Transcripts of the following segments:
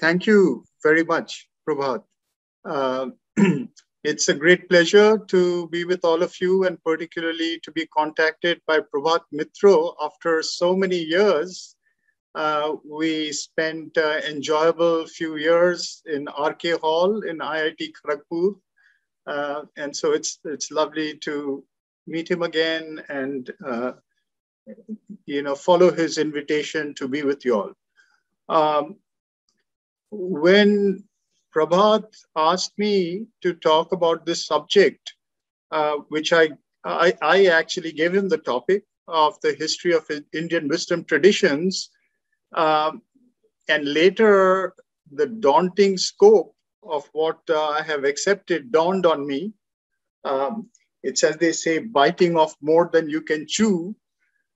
Thank you very much, Prabhat. Uh, it's a great pleasure to be with all of you and particularly to be contacted by Prabhat Mitro after so many years. Uh, we spent uh, enjoyable few years in RK Hall in IIT Kharagpur. Uh, and so it's, it's lovely to meet him again and uh, you know, follow his invitation to be with you all. Um, when Prabhat asked me to talk about this subject, uh, which I, I, I actually gave him the topic of the history of Indian wisdom traditions, um, and later the daunting scope of what uh, I have accepted dawned on me. Um, it's as they say, biting off more than you can chew,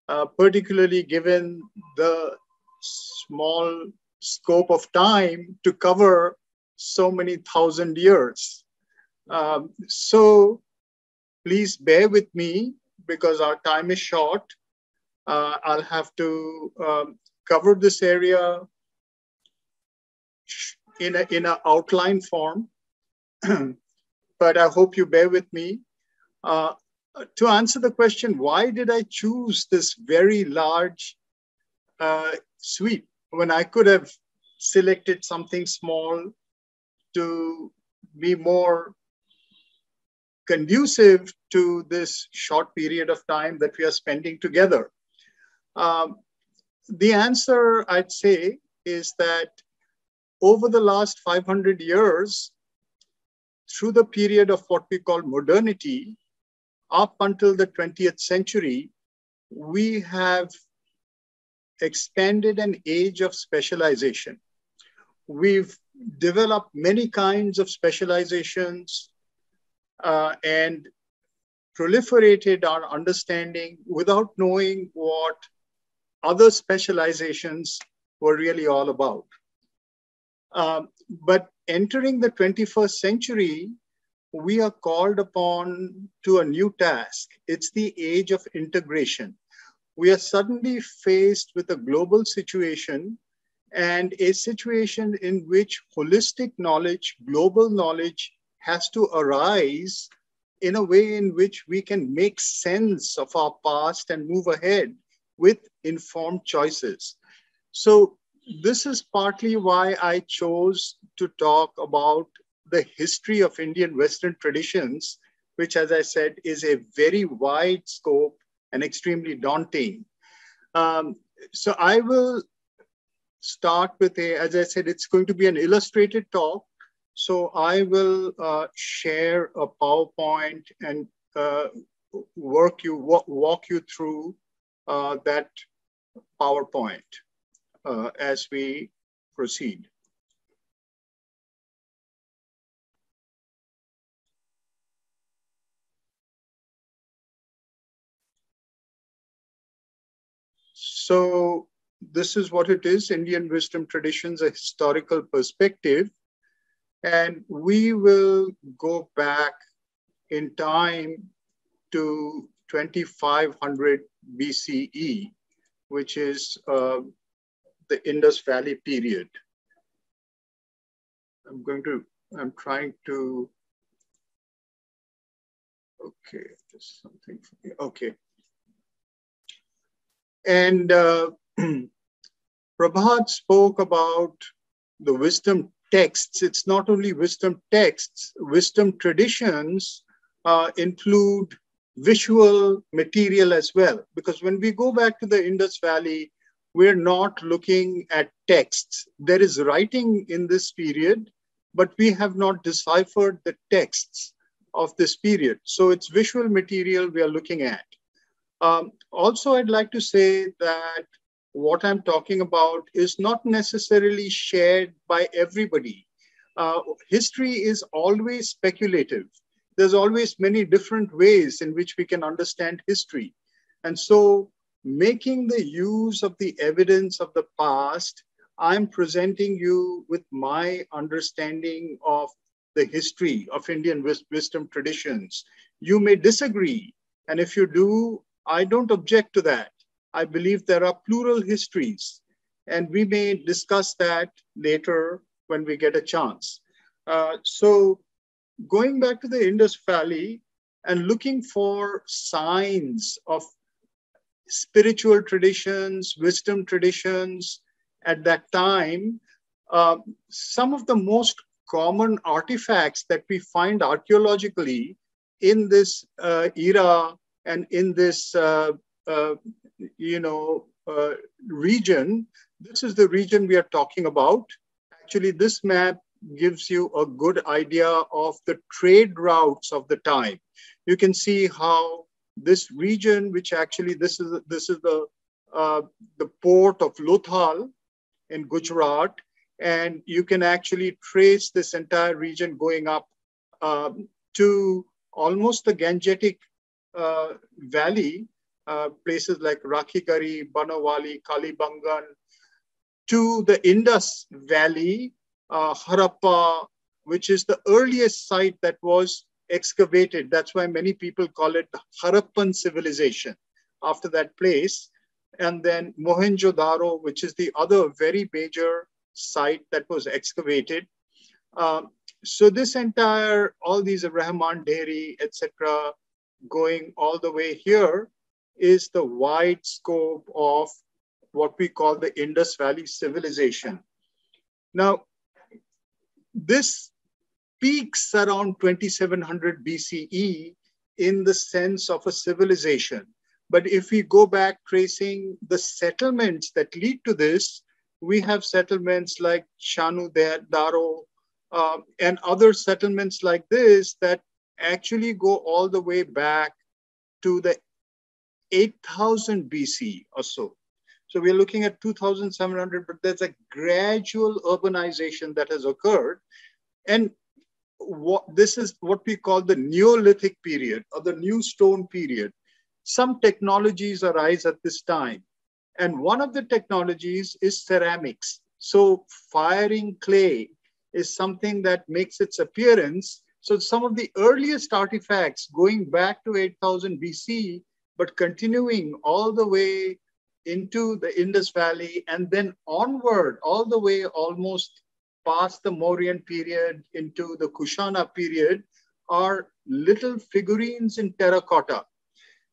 uh, particularly given the small scope of time to cover so many thousand years. Um, so please bear with me because our time is short. Uh, I'll have to um, cover this area in a in an outline form, but I hope you bear with me. Uh, to answer the question, why did I choose this very large uh, suite when I could have selected something small to be more conducive to this short period of time that we are spending together? Um, the answer, I'd say, is that over the last 500 years, through the period of what we call modernity, up until the 20th century, we have expanded an age of specialization. We've developed many kinds of specializations uh, and proliferated our understanding without knowing what other specializations were really all about. Um, but entering the 21st century, we are called upon to a new task. It's the age of integration. We are suddenly faced with a global situation and a situation in which holistic knowledge, global knowledge has to arise in a way in which we can make sense of our past and move ahead with informed choices. So, this is partly why I chose to talk about the history of Indian Western traditions, which, as I said, is a very wide scope and extremely daunting. Um, so I will start with a, as I said, it's going to be an illustrated talk. So I will uh, share a PowerPoint and uh, work you walk, you through uh, that PowerPoint uh, as we proceed. So this is what it is, Indian wisdom traditions, a historical perspective. And we will go back in time to 2500 BCE, which is uh, the Indus Valley period. I'm going to, I'm trying to, okay, just something, okay. And uh, Prabhat spoke about the wisdom texts. It's not only wisdom texts, wisdom traditions uh, include visual material as well. Because when we go back to the Indus Valley, we're not looking at texts. There is writing in this period, but we have not deciphered the texts of this period. So it's visual material we are looking at. Um, also, I'd like to say that what I'm talking about is not necessarily shared by everybody. Uh, history is always speculative. There's always many different ways in which we can understand history. And so, making the use of the evidence of the past, I'm presenting you with my understanding of the history of Indian wisdom traditions. You may disagree. And if you do, I don't object to that. I believe there are plural histories, and we may discuss that later when we get a chance. Uh, so going back to the Indus Valley and looking for signs of spiritual traditions, wisdom traditions at that time, uh, some of the most common artifacts that we find archaeologically in this uh, era and in this, uh, uh you know, uh, region, this is the region we are talking about. Actually, this map gives you a good idea of the trade routes of the time. You can see how this region, which actually this is this is the uh, the port of Lothal in Gujarat, and you can actually trace this entire region going up um, to almost the Gangetic Valley, uh, places like Rakhigarhi, Banawali, Kalibangan, to the Indus Valley, uh, Harappa, which is the earliest site that was excavated. That's why many people call it the Harappan civilization after that place. And then Mohenjo-Daro, which is the other very major site that was excavated. So this entire, all these Rehman Dheri, etc., going all the way here is the wide scope of what we call the Indus Valley civilization. Now, this peaks around 2700 BCE in the sense of a civilization. But if we go back tracing the settlements that lead to this, we have settlements like Shanu Daro uh, and other settlements like this that actually go all the way back to the 8000 BC or so. So we're looking at 2700, but there's a gradual urbanization that has occurred. And what this is what we call the Neolithic period or the New Stone period. Some technologies arise at this time. And one of the technologies is ceramics. So firing clay is something that makes its appearance. So some of the earliest artifacts going back to 8000 BC, but continuing all the way into the Indus Valley and then onward all the way almost past the Mauryan period into the Kushana period are little figurines in terracotta.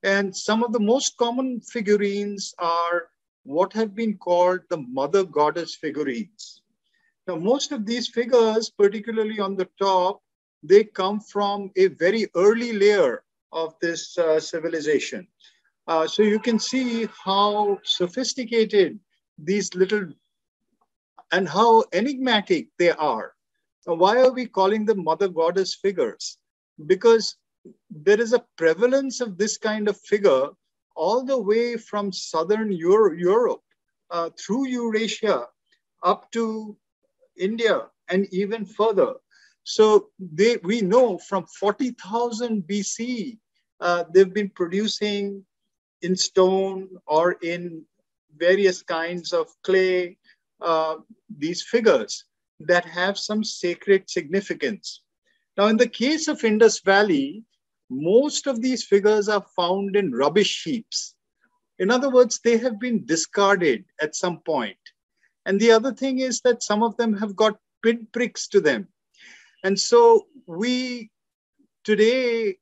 And some of the most common figurines are what have been called the mother goddess figurines. Now, most of these figures, particularly on the top, they come from a very early layer of this uh, civilization. Uh, so you can see how sophisticated these little and how enigmatic they are. Now, why are we calling them mother goddess figures? Because there is a prevalence of this kind of figure all the way from southern Euro Europe uh, through Eurasia up to India and even further. So they, we know from 40,000 BC, uh, they've been producing in stone or in various kinds of clay uh, these figures that have some sacred significance. Now, in the case of Indus Valley, most of these figures are found in rubbish heaps. In other words, they have been discarded at some point. And the other thing is that some of them have got pinpricks to them. And so we today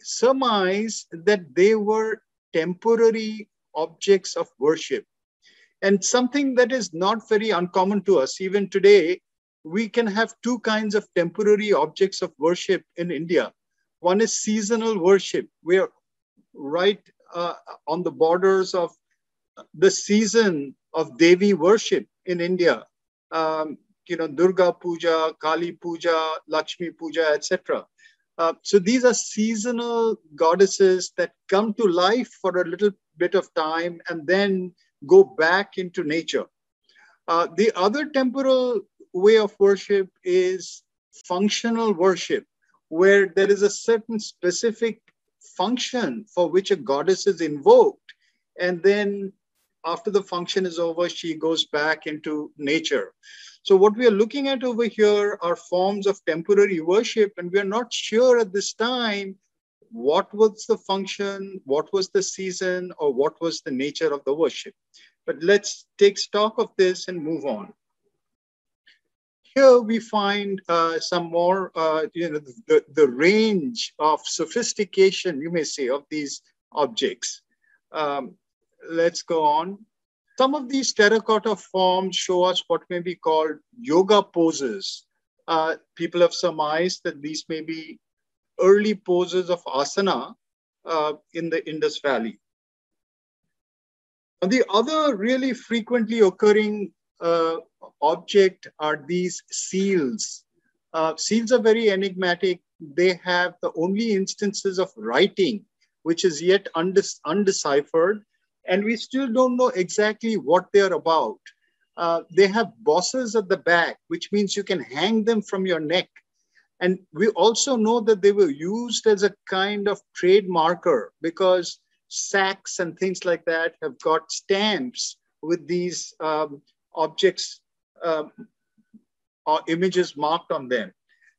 surmise that they were temporary objects of worship. And something that is not very uncommon to us, even today, we can have two kinds of temporary objects of worship in India. One is seasonal worship. We're right uh, on the borders of the season of Devi worship in India. Um, you know, Durga Puja, Kali Puja, Lakshmi Puja, etc. Uh, so these are seasonal goddesses that come to life for a little bit of time and then go back into nature. Uh, the other temporal way of worship is functional worship where there is a certain specific function for which a goddess is invoked. And then after the function is over, she goes back into nature. So, what we are looking at over here are forms of temporary worship, and we are not sure at this time what was the function, what was the season, or what was the nature of the worship. But let's take stock of this and move on. here we find uh, some more, uh, you know, the, the range of sophistication, you may say, of these objects. Um, let's go on. Some of these terracotta forms show us what may be called yoga poses. Uh, people have surmised that these may be early poses of asana uh, in the Indus Valley. And the other really frequently occurring uh, object are these seals. Uh, seals are very enigmatic. They have the only instances of writing, which is yet undeciphered, and we still don't know exactly what they're about. Uh, they have bosses at the back, which means you can hang them from your neck. And we also know that they were used as a kind of trade marker because sacks and things like that have got stamps with these um, objects um, or images marked on them.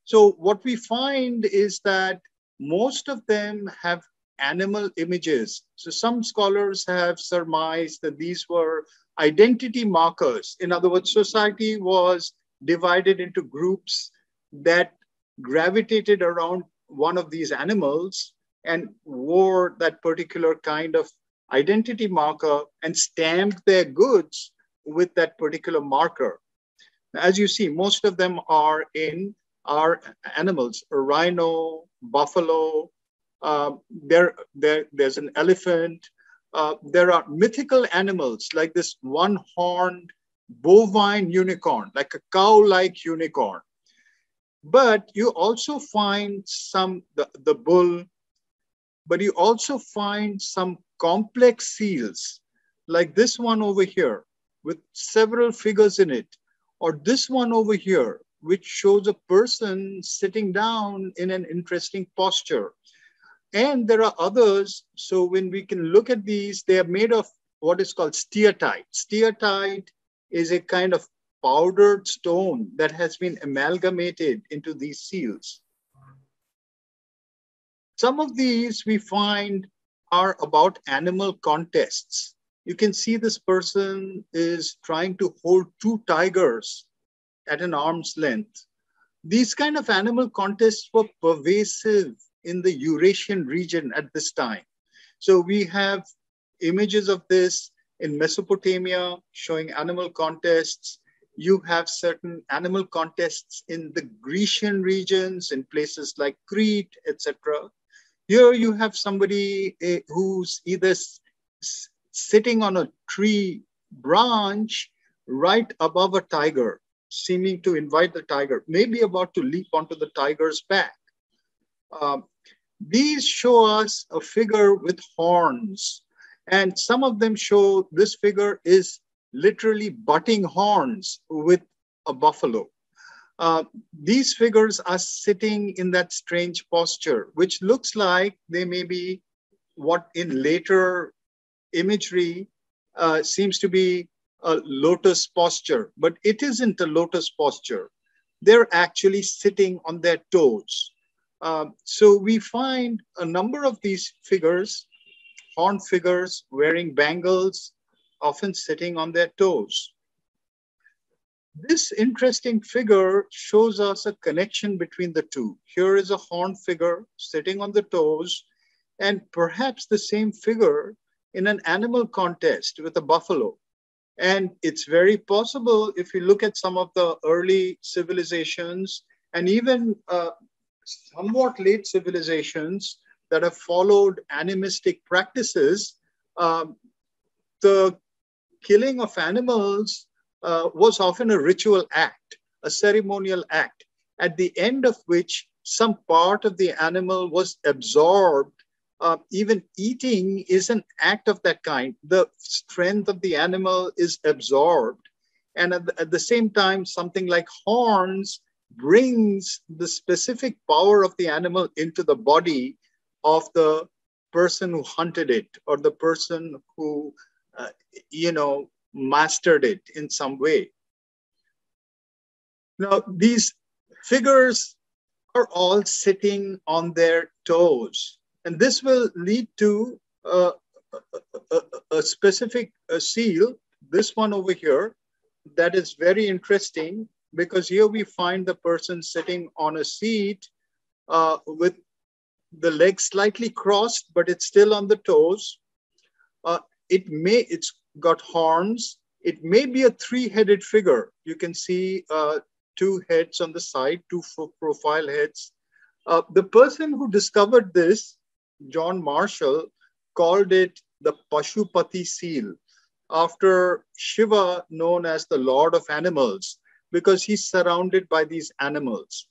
So what we find is that most of them have animal images. So some scholars have surmised that these were identity markers. In other words, society was divided into groups that gravitated around one of these animals and wore that particular kind of identity marker and stamped their goods with that particular marker. As you see, most of them are in our animals, rhino, buffalo, uh, there, there, there's an elephant. Uh, there are mythical animals like this one-horned bovine unicorn, like a cow-like unicorn. But you also find some, the, the bull, but you also find some complex seals, like this one over here, with several figures in it, or this one over here, which shows a person sitting down in an interesting posture. And there are others. So when we can look at these, they are made of what is called steatite. Steatite is a kind of powdered stone that has been amalgamated into these seals. Some of these we find are about animal contests. You can see this person is trying to hold two tigers at an arm's length. These kind of animal contests were pervasive in the Eurasian region at this time. So we have images of this in Mesopotamia showing animal contests. You have certain animal contests in the Grecian regions, in places like Crete, etc. Here you have somebody uh, who's either sitting on a tree branch right above a tiger, seeming to invite the tiger, maybe about to leap onto the tiger's back. Um, these show us a figure with horns, and some of them show this figure is literally butting horns with a buffalo. Uh, these figures are sitting in that strange posture, which looks like they may be what in later imagery uh, seems to be a lotus posture, but it isn't a lotus posture. They're actually sitting on their toes. Um, so we find a number of these figures, horn figures wearing bangles, often sitting on their toes. This interesting figure shows us a connection between the two. Here is a horn figure sitting on the toes, and perhaps the same figure in an animal contest with a buffalo. And it's very possible if you look at some of the early civilizations and even uh, somewhat late civilizations that have followed animistic practices, um, the killing of animals uh, was often a ritual act, a ceremonial act, at the end of which some part of the animal was absorbed. Uh, even eating is an act of that kind. The strength of the animal is absorbed. And at the, at the same time, something like horns brings the specific power of the animal into the body of the person who hunted it or the person who, uh, you know, mastered it in some way. Now, these figures are all sitting on their toes, and this will lead to uh, a, a, a, specific seal, this one over here, that is very interesting because here we find the person sitting on a seat uh, with the legs slightly crossed, but it's still on the toes. Uh, it may, it's got horns. It may be a three-headed figure. You can see uh, two heads on the side, two profile heads. Uh, the person who discovered this, John Marshall, called it the Pashupati seal after Shiva, known as the Lord of Animals, because he's surrounded by these animals.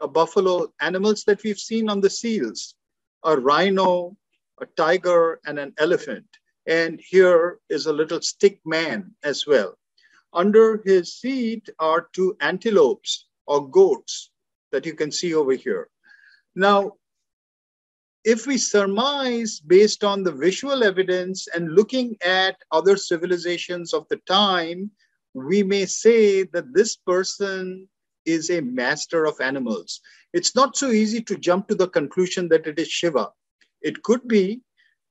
A buffalo, animals that we've seen on the seals, a rhino, a tiger, and an elephant. And here is a little stick man as well. Under his seat are two antelopes or goats that you can see over here. Now, if we surmise based on the visual evidence and looking at other civilizations of the time, we may say that this person is a master of animals. It's not so easy to jump to the conclusion that it is Shiva. It could be,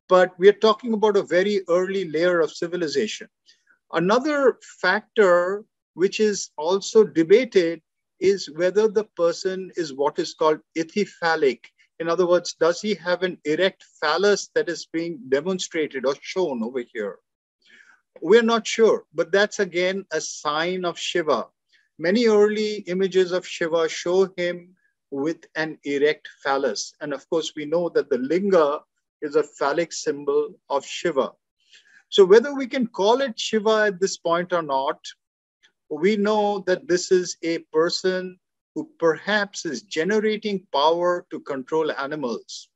but we are talking about a very early layer of civilization. Another factor which is also debated is whether the person is what is called ithyphallic, in other words, does he have an erect phallus that is being demonstrated or shown over here? We're not sure, but that's again a sign of Shiva. Many early images of Shiva show him with an erect phallus. And of course, we know that the linga is a phallic symbol of Shiva. So whether we can call it Shiva at this point or not, we know that this is a person who perhaps is generating power to control animals.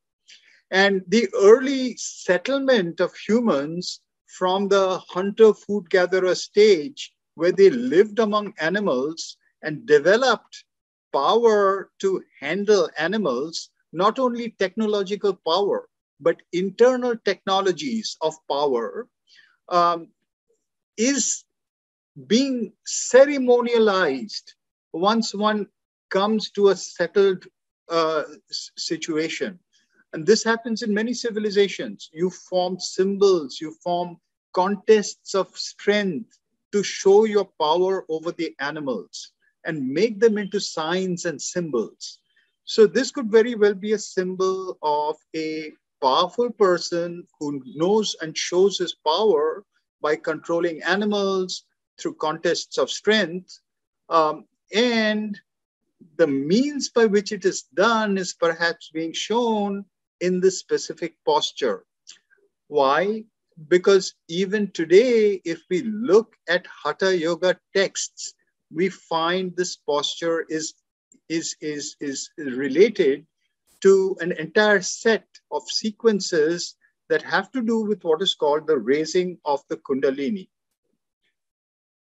And the early settlement of humans from the hunter food gatherer stage, where they lived among animals and developed power to handle animals, not only technological power, but internal technologies of power, um, is being ceremonialized once one comes to a settled uh, situation. And this happens in many civilizations. You form symbols, you form contests of strength to show your power over the animals and make them into signs and symbols. So this could very well be a symbol of a powerful person who knows and shows his power by controlling animals through contests of strength um, and the means by which it is done is perhaps being shown in this specific posture. Why? Because even today, if we look at Hatha Yoga texts, we find this posture is, is, is, is related to an entire set of sequences that have to do with what is called the raising of the Kundalini.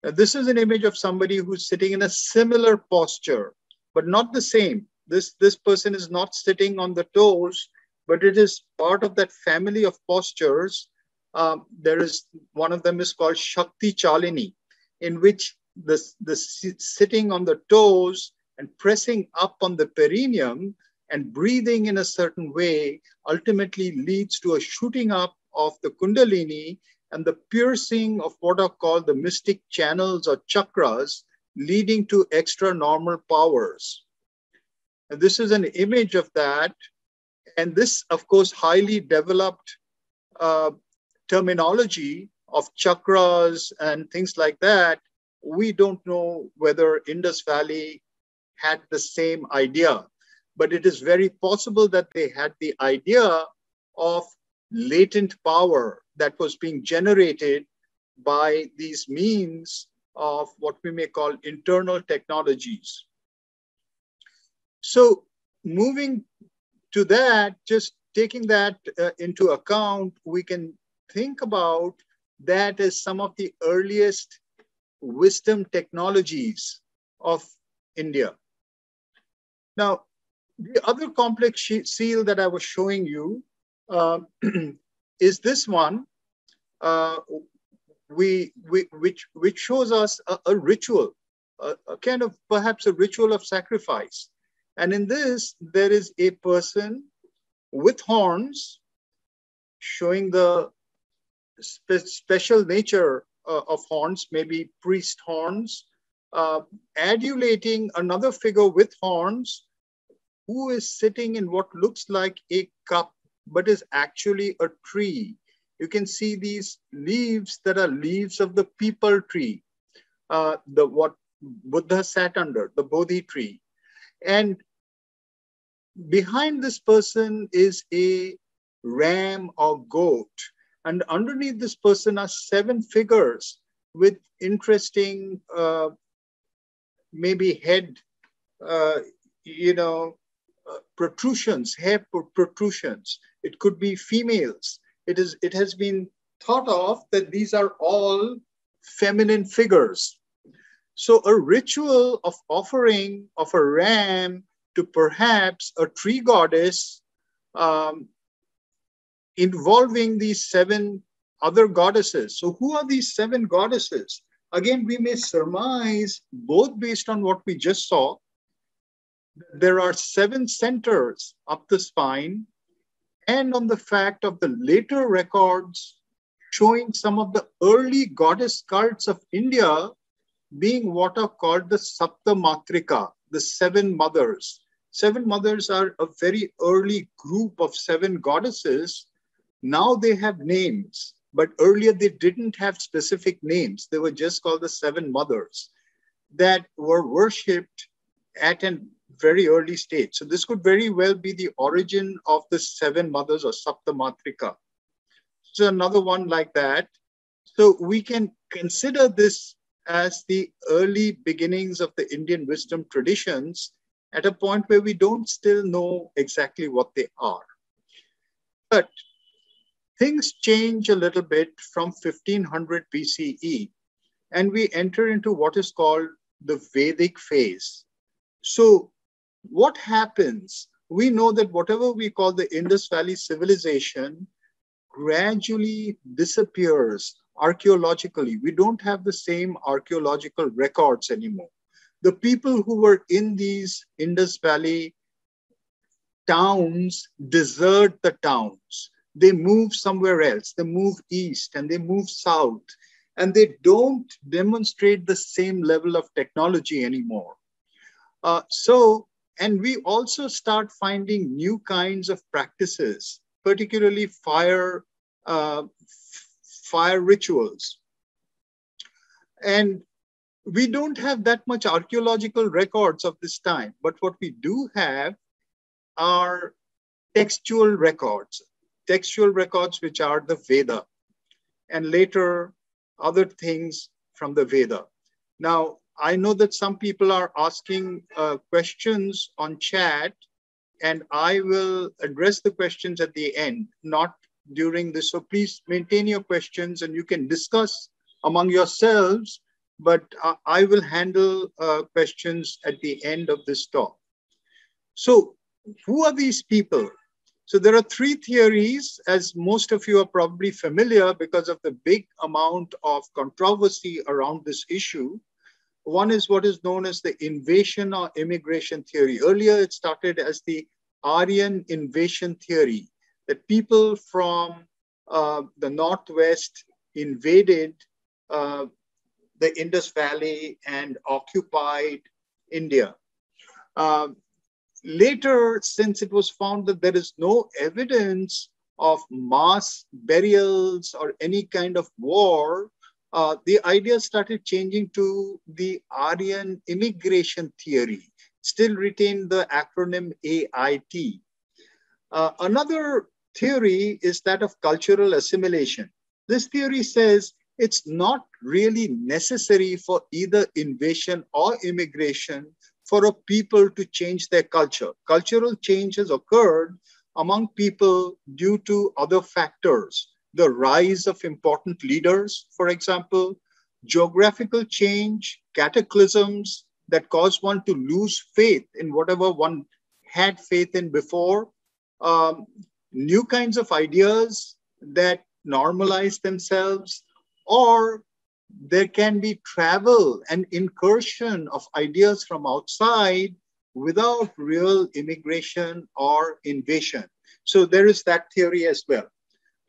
Now, this is an image of somebody who's sitting in a similar posture but not the same. This, this person is not sitting on the toes, but it is part of that family of postures. Um, there is one of them is called Shakti Chalini, in which the, the sitting on the toes and pressing up on the perineum and breathing in a certain way ultimately leads to a shooting up of the Kundalini and the piercing of what are called the mystic channels or chakras leading to extra normal powers. And this is an image of that. And this, of course, highly developed uh, terminology of chakras and things like that. We don't know whether Indus Valley had the same idea, but it is very possible that they had the idea of latent power that was being generated by these means of what we may call internal technologies. So moving to that, just taking that uh, into account, we can think about that as some of the earliest wisdom technologies of India. Now, the other complex seal that I was showing you uh, is this one, uh, we, we which which shows us a, a ritual, a, a, kind of perhaps a ritual of sacrifice. And in this, there is a person with horns, showing the spe special nature uh, of horns, maybe priest horns, uh, adulating another figure with horns who is sitting in what looks like a cup but is actually a tree. You can see these leaves that are leaves of the peepal tree, uh, the what Buddha sat under, the Bodhi tree. And behind this person is a ram or goat. And underneath this person are seven figures with interesting, uh, maybe head, uh, you know, uh, protrusions, hair protrusions. It could be females. It is. It has been thought of that these are all feminine figures. So a ritual of offering of a ram to perhaps a tree goddess um, involving these seven other goddesses. So, who are these seven goddesses? Again, we may surmise, both based on what we just saw, there are seven centers up the spine, and on the fact of the later records showing some of the early goddess cults of India being what are called the Sapta Matrika, the seven mothers. Seven mothers are a very early group of seven goddesses. Now they have names, but earlier they didn't have specific names. They were just called the seven mothers that were worshipped at a very early stage. So this could very well be the origin of the seven mothers or Saptamatrika. So another one like that. So we can consider this as the early beginnings of the Indian wisdom traditions at a point where we don't still know exactly what they are. But things change a little bit from 1500 BCE, and we enter into what is called the Vedic phase. So, what happens? We know that whatever we call the Indus Valley civilization gradually disappears archaeologically. We don't have the same archaeological records anymore the people who were in these Indus Valley towns desert the towns. They move somewhere else. They move east and they move south. And they don't demonstrate the same level of technology anymore. Uh, so, and we also start finding new kinds of practices, particularly fire, uh, fire rituals. And we don't have that much archaeological records of this time, but what we do have are textual records, textual records which are the Veda, and later other things from the Veda. Now, I know that some people are asking uh, questions on chat, and I will address the questions at the end, not during this. So please maintain your questions and you can discuss among yourselves but uh, I will handle uh, questions at the end of this talk. So who are these people? So there are three theories, as most of you are probably familiar because of the big amount of controversy around this issue. One is what is known as the invasion or immigration theory. Earlier, it started as the Aryan invasion theory, that people from uh, the Northwest invaded uh, the Indus Valley and occupied India. Uh, later, since it was found that there is no evidence of mass burials or any kind of war, uh, the idea started changing to the Aryan immigration theory, still retained the acronym AIT. Uh, another theory is that of cultural assimilation. This theory says it's not really necessary for either invasion or immigration for a people to change their culture. Cultural change has occurred among people due to other factors. The rise of important leaders, for example, geographical change, cataclysms that cause one to lose faith in whatever one had faith in before, um, new kinds of ideas that normalize themselves, or there can be travel and incursion of ideas from outside without real immigration or invasion. So there is that theory as well.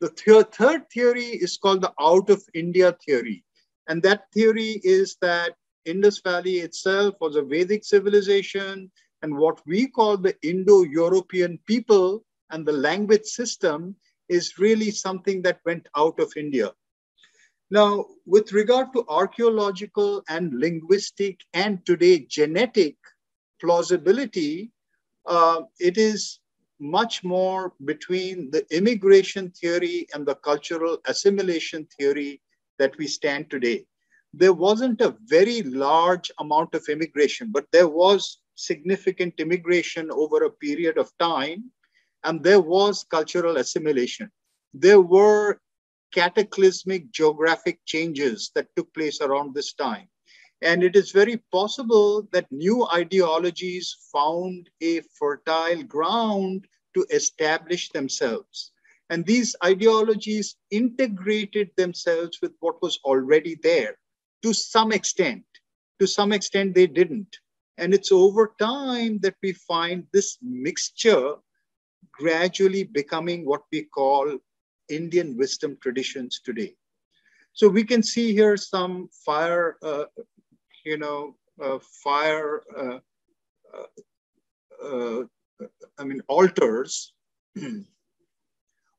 The th third theory is called the out of India theory. And that theory is that Indus Valley itself was a Vedic civilization, and what we call the Indo European people and the language system is really something that went out of India. Now, with regard to archaeological and linguistic and today genetic plausibility, uh, it is much more between the immigration theory and the cultural assimilation theory that we stand today. There wasn't a very large amount of immigration, but there was significant immigration over a period of time, and there was cultural assimilation. There were cataclysmic geographic changes that took place around this time. And it is very possible that new ideologies found a fertile ground to establish themselves. And these ideologies integrated themselves with what was already there to some extent. To some extent, they didn't. And it's over time that we find this mixture gradually becoming what we call Indian wisdom traditions today. So we can see here some fire, uh, you know, uh, fire, uh, uh, uh I mean, altars. oh,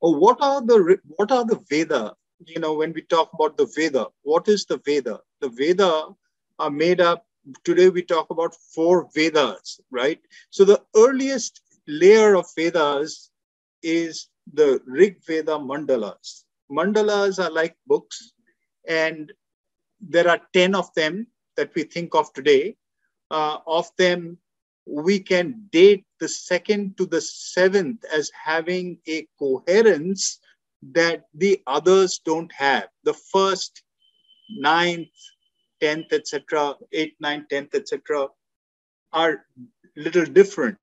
what are the what are the Veda? You know, when we talk about the Veda, what is the Veda? The Veda are made up. Today we talk about four Vedas, right? So the earliest layer of Vedas is the Rig Veda mandalas. Mandalas are like books, and there are 10 of them that we think of today. Uh, of them, we can date the second to the seventh as having a coherence that the others don't have. The first, ninth, tenth, etc., eighth, ninth, tenth, etc., are little different.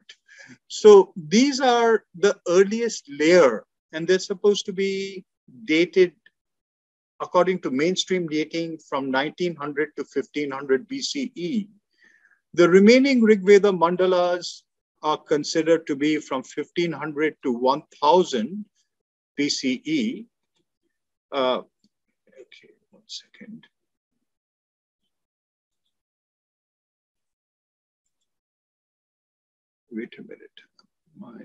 So these are the earliest layer, and they're supposed to be dated according to mainstream dating from 1900 to 1500 BCE. The remaining Rig Veda mandalas are considered to be from 1500 to 1000 BCE. Uh, okay, one second. Wait a minute. My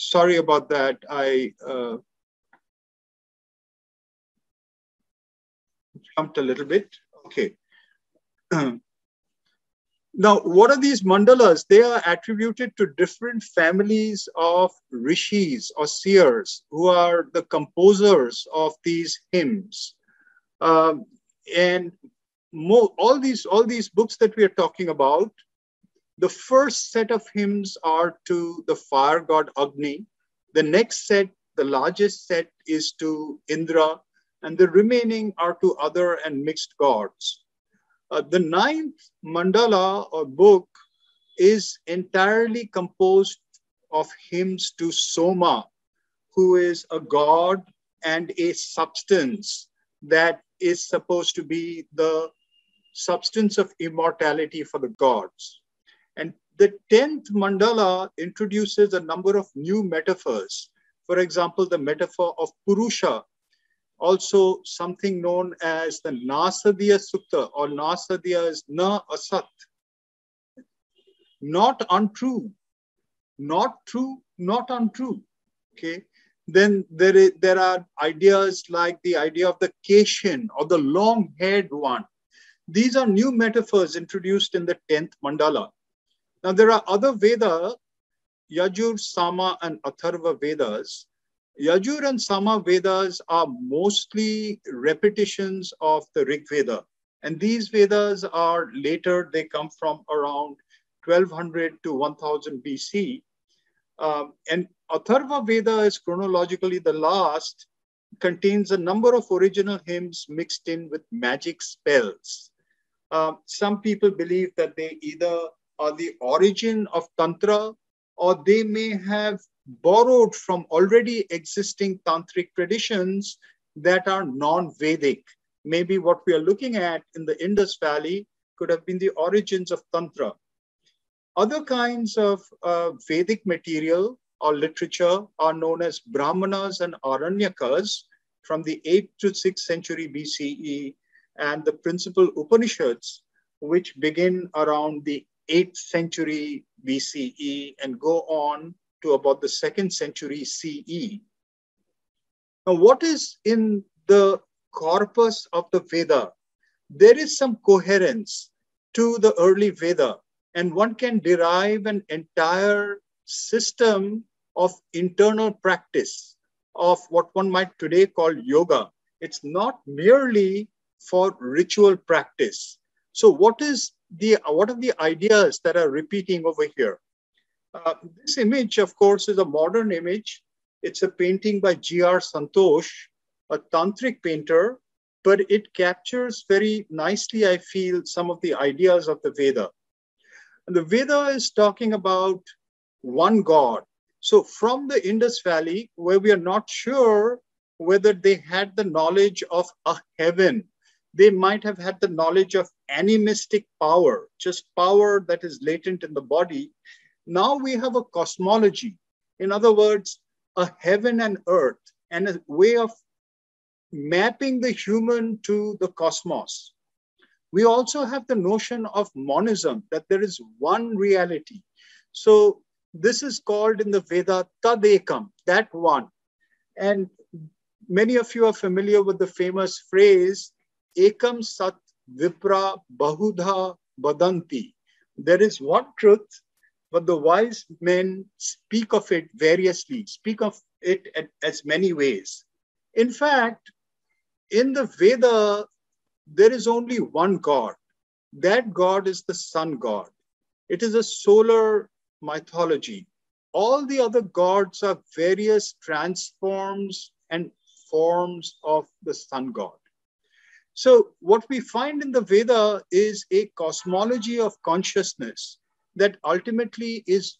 sorry about that. I uh, jumped a little bit. Okay. now, what are these mandalas? They are attributed to different families of rishis or seers who are the composers of these hymns. Um, and all these all these books that we are talking about, the first set of hymns are to the fire god Agni. The next set, the largest set, is to Indra, and the remaining are to other and mixed gods. Uh, the ninth mandala or book is entirely composed of hymns to Soma, who is a god and a substance that is supposed to be the substance of immortality for the gods. And the 10th mandala introduces a number of new metaphors. For example, the metaphor of Purusha, also something known as the Nasadya Sukta or Nasadya is Na Asat. Not untrue, not true, not untrue. Okay. Then there, is, there are ideas like the idea of the Keshin or the long haired one. These are new metaphors introduced in the 10th mandala. Now, there are other Veda, Yajur, Sama, and Atharva Vedas, Yajur and Sama Vedas are mostly repetitions of the Rig Veda. And these Vedas are later, they come from around 1200 to 1000 BC. Um, and Atharva Veda is chronologically the last, contains a number of original hymns mixed in with magic spells. Uh, some people believe that they either are the origin of Tantra or they may have borrowed from already existing tantric traditions that are non-Vedic. Maybe what we are looking at in the Indus Valley could have been the origins of Tantra. Other kinds of uh, Vedic material or literature are known as Brahmanas and Aranyakas from the 8th to 6th century BCE, and the principal Upanishads, which begin around the 8th century BCE and go on to about the 2nd century CE. Now, what is in the corpus of the Veda? There is some coherence to the early Veda, and one can derive an entire system of internal practice of what one might today call yoga. It's not merely for ritual practice. So, what is the what are the ideas that are repeating over here? Uh, this image, of course, is a modern image. It's a painting by G.R. Santosh, a tantric painter, but it captures very nicely, I feel, some of the ideas of the Veda. And the Veda is talking about one God. So from the Indus Valley, where we are not sure whether they had the knowledge of a heaven, they might have had the knowledge of animistic power, just power that is latent in the body. Now we have a cosmology. In other words, a heaven and earth and a way of mapping the human to the cosmos. We also have the notion of monism, that there is one reality. So this is called in the Veda Tadekam, that one. And many of you are familiar with the famous phrase, Ekam Sat Vipra Bahudha Badanti. There is one truth, but the wise men speak of it variously, speak of it as many ways. In fact, in the Veda, there is only one God. That God is the sun god. It is a solar mythology. All the other gods are various transforms and forms of the sun god. So, what we find in the Veda is a cosmology of consciousness that ultimately is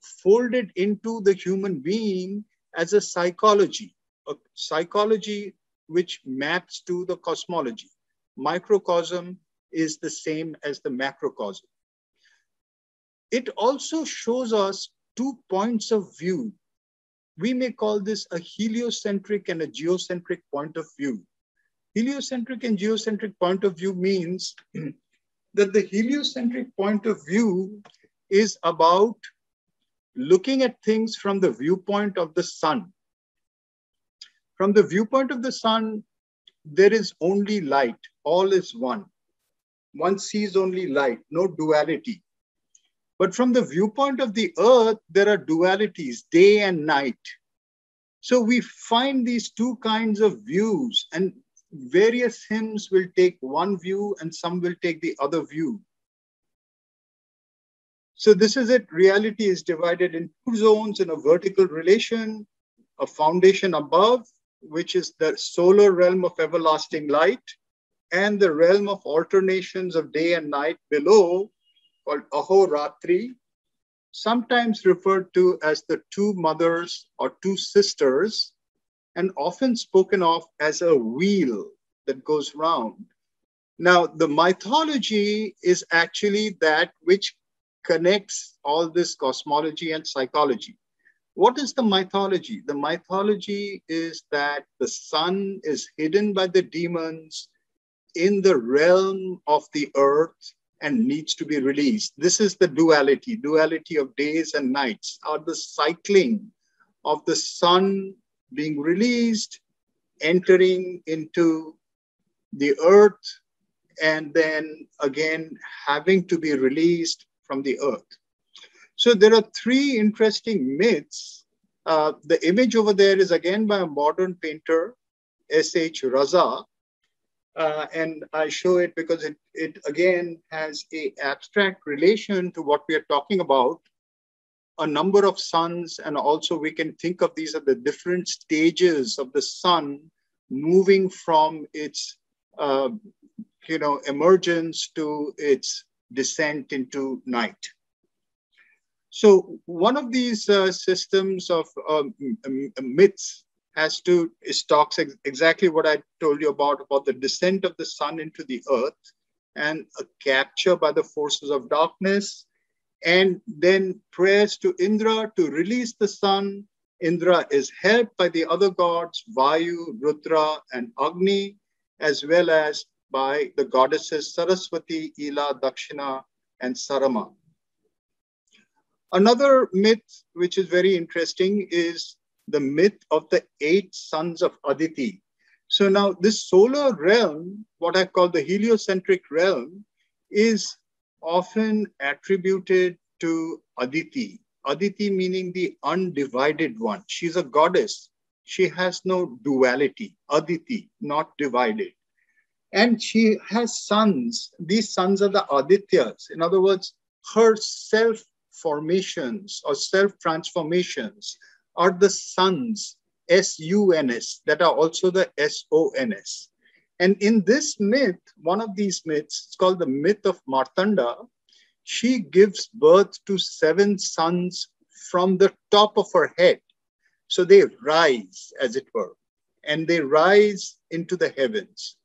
folded into the human being as a psychology, a psychology which maps to the cosmology. Microcosm is the same as the macrocosm. It also shows us two points of view. We may call this a heliocentric and a geocentric point of view. Heliocentric and geocentric point of view means that the heliocentric point of view is about looking at things from the viewpoint of the sun. From the viewpoint of the sun, there is only light, all is one. One sees only light, no duality. But from the viewpoint of the earth, there are dualities, day and night. So we find these two kinds of views, and various hymns will take one view and some will take the other view. So this is it. Reality is divided in two zones in a vertical relation, a foundation above, which is the solar realm of everlasting light, and the realm of alternations of day and night below, called Ahoratri, sometimes referred to as the two mothers or two sisters, and often spoken of as a wheel that goes round. Now, the mythology is actually that which connects all this cosmology and psychology. What is the mythology? The mythology is that the sun is hidden by the demons in the realm of the earth and needs to be released. This is the duality, duality of days and nights, or the cycling of the sun being released, entering into the earth, and then again having to be released from the earth. So there are three interesting myths. Uh, the image over there is again by a modern painter, S.H. Raza, uh, and I show it because it, it again has a abstract relation to what we are talking about, a number of suns, and also we can think of these as the different stages of the sun moving from its uh, you know emergence to its descent into night. So one of these uh, systems of um, myths has to is talks ex- exactly what I told you about about the descent of the sun into the earth and a capture by the forces of darkness and then prayers to Indra to release the sun. Indra is helped by the other gods, Vayu, Rudra, and Agni, as well as by the goddesses Saraswati, Ila, Dakshina, and Sarama. Another myth, which is very interesting, is the myth of the eight sons of Aditi. So now this solar realm, what I call the heliocentric realm, is often attributed to Aditi. Aditi meaning the undivided one. She's a goddess. She has no duality. Aditi, not divided. And she has sons. These sons are the Adityas. In other words, her self formations or self transformations are the sons, S U N S, that are also the S O N S. And in this myth, one of these myths, it's called the myth of Martanda, she gives birth to seven sons from the top of her head. So they rise, as it were, and they rise into the heavens.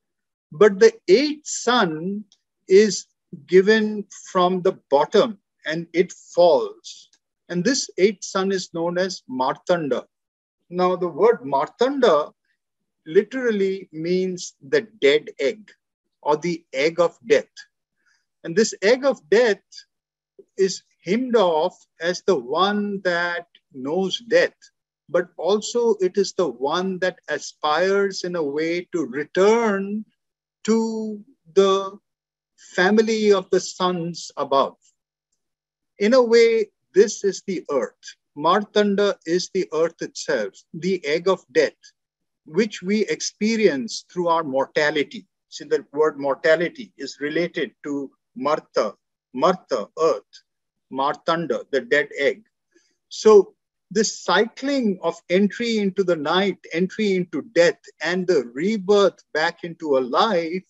But the eighth son is given from the bottom and it falls. And this eighth son is known as Martanda. Now, the word Martanda literally means the dead egg or the egg of death. And this egg of death is hymned off as the one that knows death, but also it is the one that aspires in a way to return to the family of the sons above. In a way, this is the earth. Martanda is the earth itself, the egg of death, which we experience through our mortality. See, the word mortality is related to Martha, Martha, earth, Martanda, the dead egg. So, this cycling of entry into the night, entry into death, and the rebirth back into a life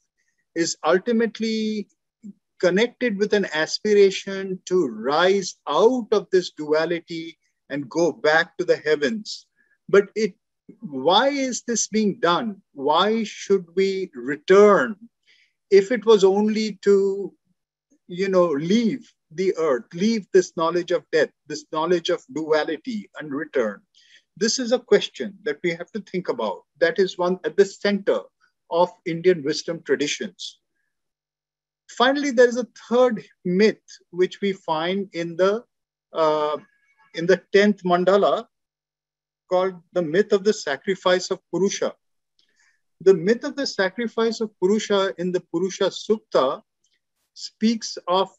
is ultimately connected with an aspiration to rise out of this duality and go back to the heavens. But it, why is this being done? Why should we return if it was only to, you know, leave the earth, leave this knowledge of death, this knowledge of duality and return? This is a question that we have to think about. That is one at the center of Indian wisdom traditions. Finally, there is a third myth which we find in the uh, in the tenth mandala called the myth of the sacrifice of Purusha. The myth of the sacrifice of Purusha in the Purusha Sukta speaks of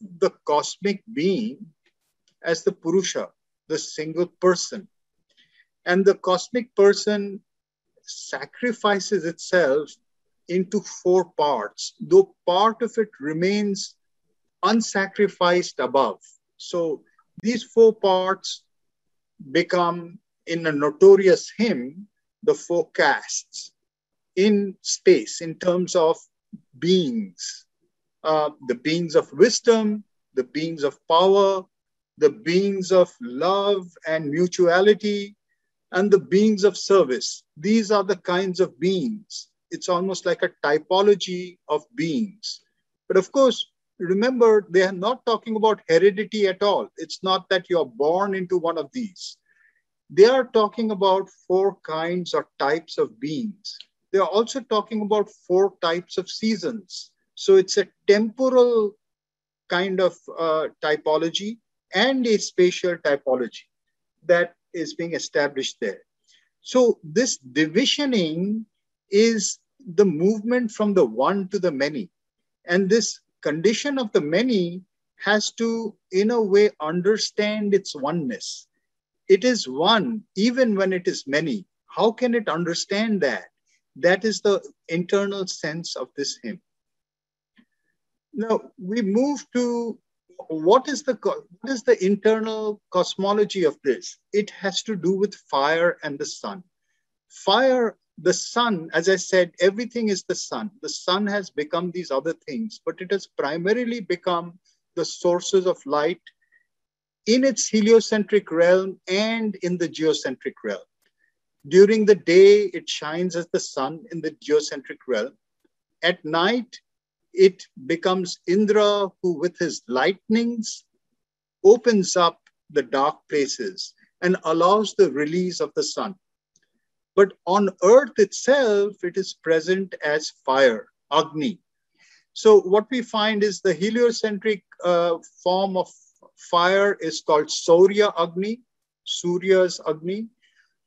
the cosmic being as the Purusha, the single person. And the cosmic person sacrifices itself into four parts, though part of it remains unsacrificed above. So these four parts become, in a notorious hymn, the four castes in space in terms of beings uh, the beings of wisdom, the beings of power, the beings of love and mutuality, and the beings of service. These are the kinds of beings it's almost like a typology of beings. But of course, remember, they are not talking about heredity at all. It's not that you're born into one of these. They are talking about four kinds or types of beings. They are also talking about four types of seasons. So it's a temporal kind of uh, typology and a spatial typology that is being established there. So this divisioning is the movement from the one to the many. And this condition of the many has to, in a way, understand its oneness. It is one, even when it is many. How can it understand that? That is the internal sense of this hymn. Now we move to what is the what is the internal cosmology of this? It has to do with fire and the sun. Fire the sun, as I said, everything is the sun. The sun has become these other things, but it has primarily become the sources of light in its heliocentric realm and in the geocentric realm. During the day, it shines as the sun in the geocentric realm. At night, it becomes Indra, who with his lightnings opens up the dark places and allows the release of the sun. But on earth itself, it is present as fire, Agni. So what we find is the heliocentric uh, form of fire is called Saurya Agni, Surya's Agni.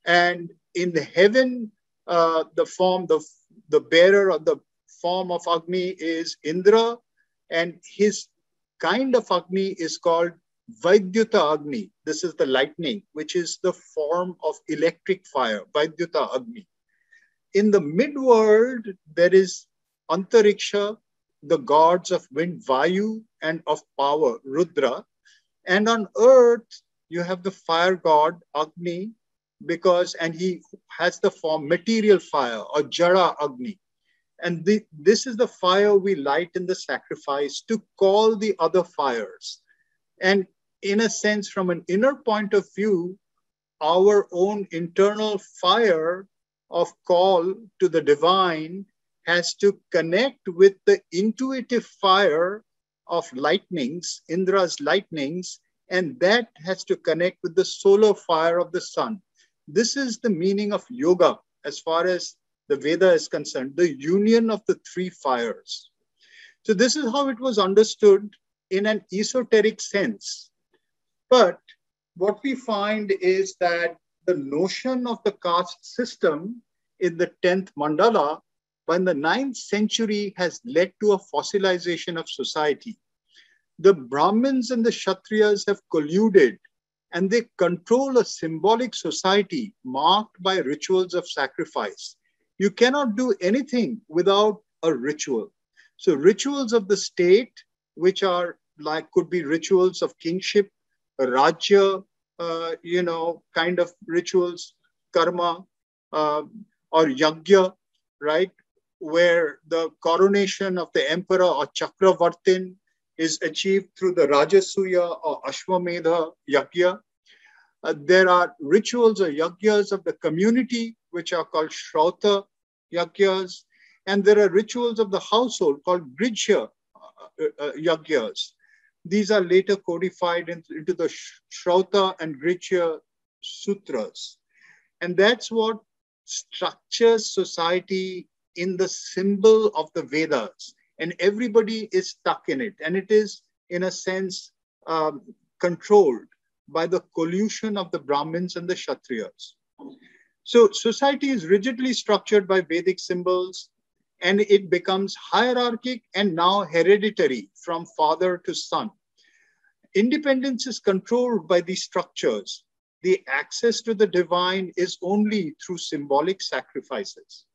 And in the heaven, uh, the form, the, the bearer of the form of Agni is Indra, and his kind of Agni is called Vaidyuta Agni. This is the lightning, which is the form of electric fire, Vaidyuta Agni. In the mid-world, there is Antariksha, the gods of wind, Vayu, and of power, Rudra. And on earth, you have the fire god, Agni, because, and he has the form material fire or Jara Agni. And the, this is the fire we light in the sacrifice to call the other fires. And in a sense, from an inner point of view, our own internal fire of call to the divine has to connect with the intuitive fire of lightnings, Indra's lightnings, and that has to connect with the solar fire of the sun. This is the meaning of yoga as far as the Veda is concerned, the union of the three fires. So, this is how it was understood in an esoteric sense. But what we find is that the notion of the caste system in the 10th mandala by the 9th century has led to a fossilization of society. The Brahmins and the Kshatriyas have colluded and they control a symbolic society marked by rituals of sacrifice. You cannot do anything without a ritual. So, rituals of the state, which are like could be rituals of kingship, Rajya, uh, you know, kind of rituals, karma, uh, or yagya, right? Where the coronation of the emperor or Chakravartin is achieved through the Rajasuya or Ashwamedha yagya. Uh, there are rituals or yagyas of the community, which are called Shrauta yagyas. And there are rituals of the household called Grihya uh, uh, yagyas. These are later codified into, the Shrauta and Grihya sutras. And that's what structures society in the symbol of the Vedas. And everybody is stuck in it. And it is, in a sense, um, controlled by the collusion of the Brahmins and the Kshatriyas. So society is rigidly structured by Vedic symbols and it becomes hierarchic and now hereditary from father to son. Independence is controlled by these structures. The access to the divine is only through symbolic sacrifices.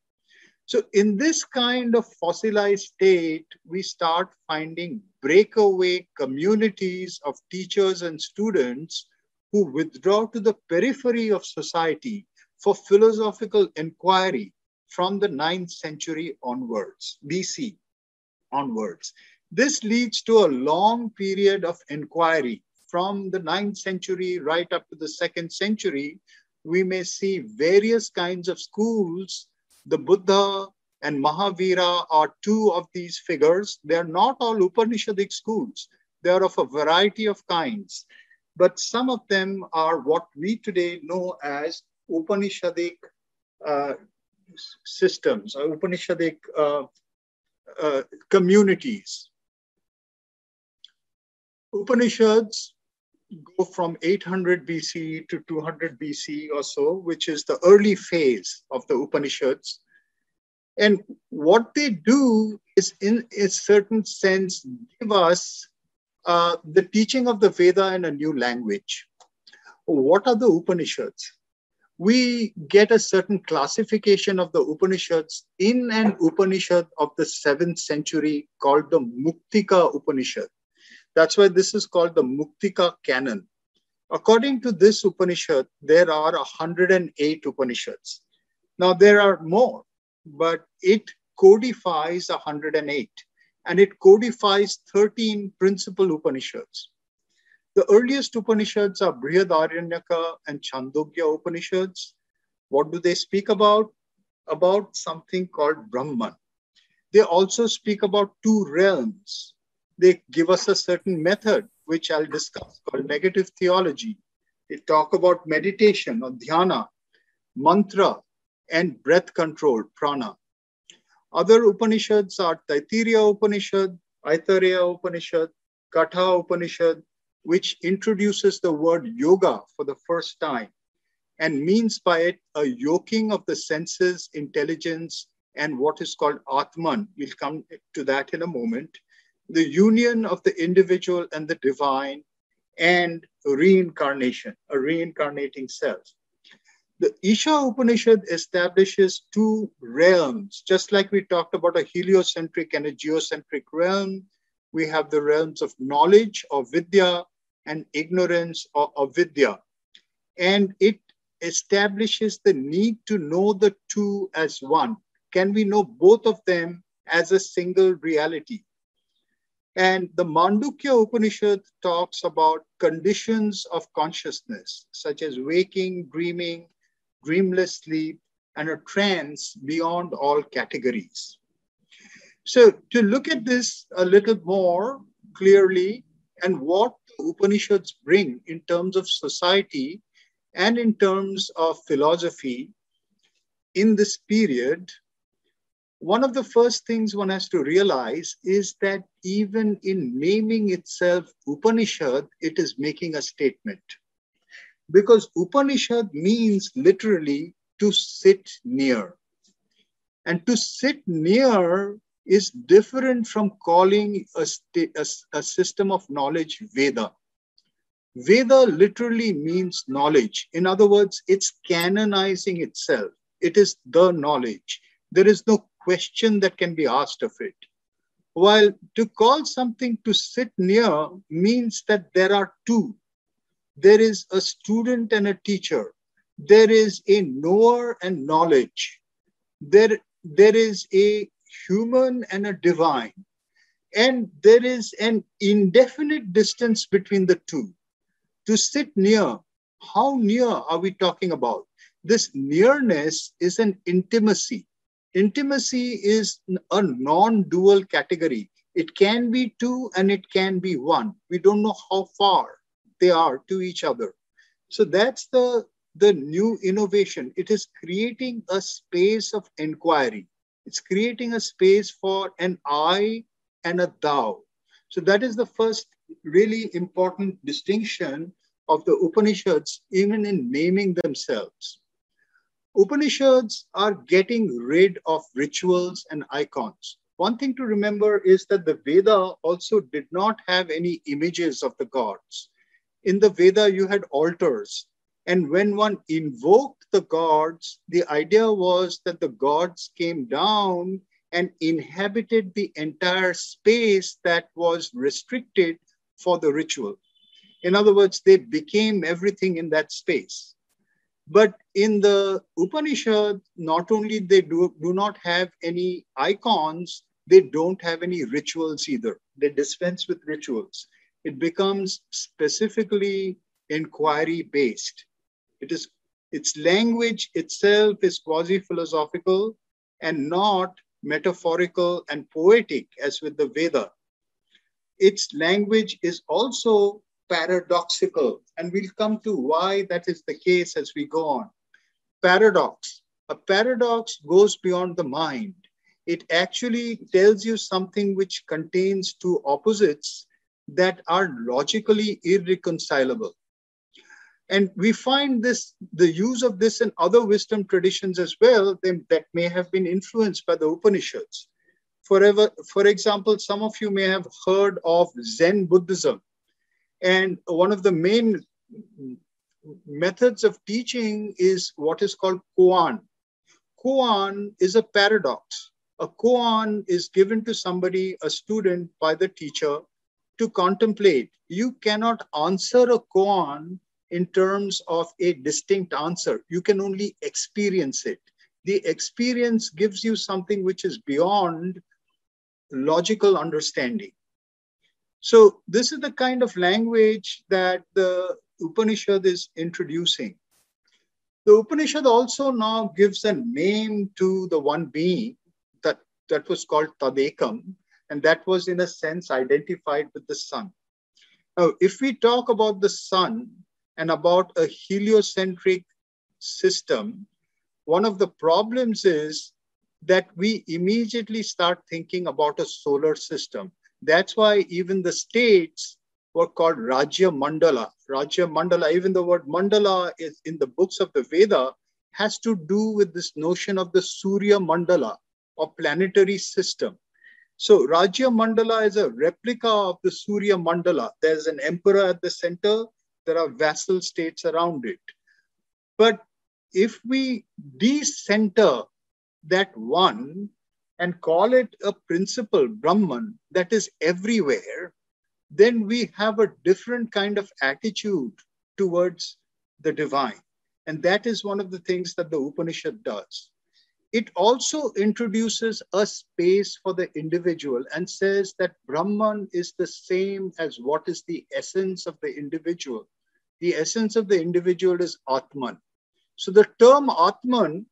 So, in this kind of fossilized state, we start finding breakaway communities of teachers and students who withdraw to the periphery of society for philosophical inquiry from the 9th century onwards, BC onwards. This leads to a long period of inquiry. From the 9th century right up to the 2nd century, we may see various kinds of schools. The Buddha and Mahavira are two of these figures. They're not all Upanishadic schools. They are of a variety of kinds. But some of them are what we today know as Upanishadic uh, systems or Upanishadic uh, uh, communities. Upanishads go from 800 BC to 200 BC or so, which is the early phase of the Upanishads. And what they do is, in a certain sense, give us uh, the teaching of the Veda in a new language. What are the Upanishads? We get a certain classification of the Upanishads in an Upanishad of the seventh century called the Muktika Upanishad. That's why this is called the Muktika canon. According to this Upanishad, there are 108 Upanishads. Now, there are more, but it codifies 108 and it codifies 13 principal Upanishads. The earliest Upanishads are Brihadaranyaka and Chandogya Upanishads. What do they speak about? About something called Brahman. They also speak about two realms. They give us a certain method, which I'll discuss, called negative theology. They talk about meditation or dhyana, mantra, and breath control, prana. Other Upanishads are Taittiriya Upanishad, Aitareya Upanishad, Katha Upanishad, which introduces the word yoga for the first time and means by it a yoking of the senses, intelligence, and what is called Atman. We'll come to that in a moment. The union of the individual and the divine, and reincarnation, a reincarnating self. The Isha Upanishad establishes two realms, just like we talked about a heliocentric and a geocentric realm. We have the realms of knowledge or vidya and ignorance or avidya. And it establishes the need to know the two as one. Can we know both of them as a single reality? And the Mandukya Upanishad talks about conditions of consciousness, such as waking, dreaming, dreamless sleep, and a trance beyond all categories. So, to look at this a little more clearly and what Upanishads bring in terms of society and in terms of philosophy in this period, one of the first things one has to realize is that even in naming itself Upanishad, it is making a statement. Because Upanishad means literally to sit near. And to sit near is different from calling a, a, a system of knowledge Veda. Veda literally means knowledge. In other words, it's canonizing itself. It is the knowledge. There is no question that can be asked of it. While to call something to sit near means that there are two. There is a student and a teacher. There is a knower and knowledge. There, there is a human and a divine. And there is an indefinite distance between the two to sit near. How near are we talking about? This nearness is an intimacy. Intimacy is a non dual category. It can be two and it can be one. We don't know how far they are to each other. So that's the, the new innovation. It is creating a space of inquiry. It's creating a space for an I and a thou. So that is the first really important distinction of the Upanishads, even in naming themselves. Upanishads are getting rid of rituals and icons. One thing to remember is that the Veda also did not have any images of the gods. In the Veda, you had altars. And when one invoked the gods, the idea was that the gods came down and inhabited the entire space that was restricted for the ritual. In other words, they became everything in that space. But in the Upanishad, not only they do, do not have any icons, they don't have any rituals either. They dispense with rituals. It becomes specifically inquiry based. It is its language itself is quasi-philosophical and not metaphorical and poetic as with the Veda. Its language is also paradoxical. And we'll come to why that is the case as we go on. Paradox. A paradox goes beyond the mind. It actually tells you something which contains two opposites that are logically irreconcilable. And we find this, the use of this in other wisdom traditions as well that may have been influenced by the Upanishads. Forever, for example, some of you may have heard of Zen Buddhism. And one of the main methods of teaching is what is called koan. Koan is a paradox. A koan is given to somebody, a student, by the teacher to contemplate. You cannot answer a koan in terms of a distinct answer. You can only experience it. The experience gives you something which is beyond logical understanding. So this is the kind of language that the Upanishad is introducing. The Upanishad also now gives a name to the one being that, that was called Tadekam, and that was in a sense identified with the sun. Now, if we talk about the sun and about a heliocentric system, one of the problems is that we immediately start thinking about a solar system. That's why even the states were called Rajya Mandala. Rajya Mandala, even the word mandala is in the books of the Veda, has to do with this notion of the Surya Mandala or planetary system. So Rajya Mandala is a replica of the Surya Mandala. There's an emperor at the center, there are vassal states around it. But if we decenter that one and call it a principle, Brahman, that is everywhere, then we have a different kind of attitude towards the divine. And that is one of the things that the Upanishad does. It also introduces a space for the individual and says that Brahman is the same as what is the essence of the individual. The essence of the individual is Atman. So the term Atman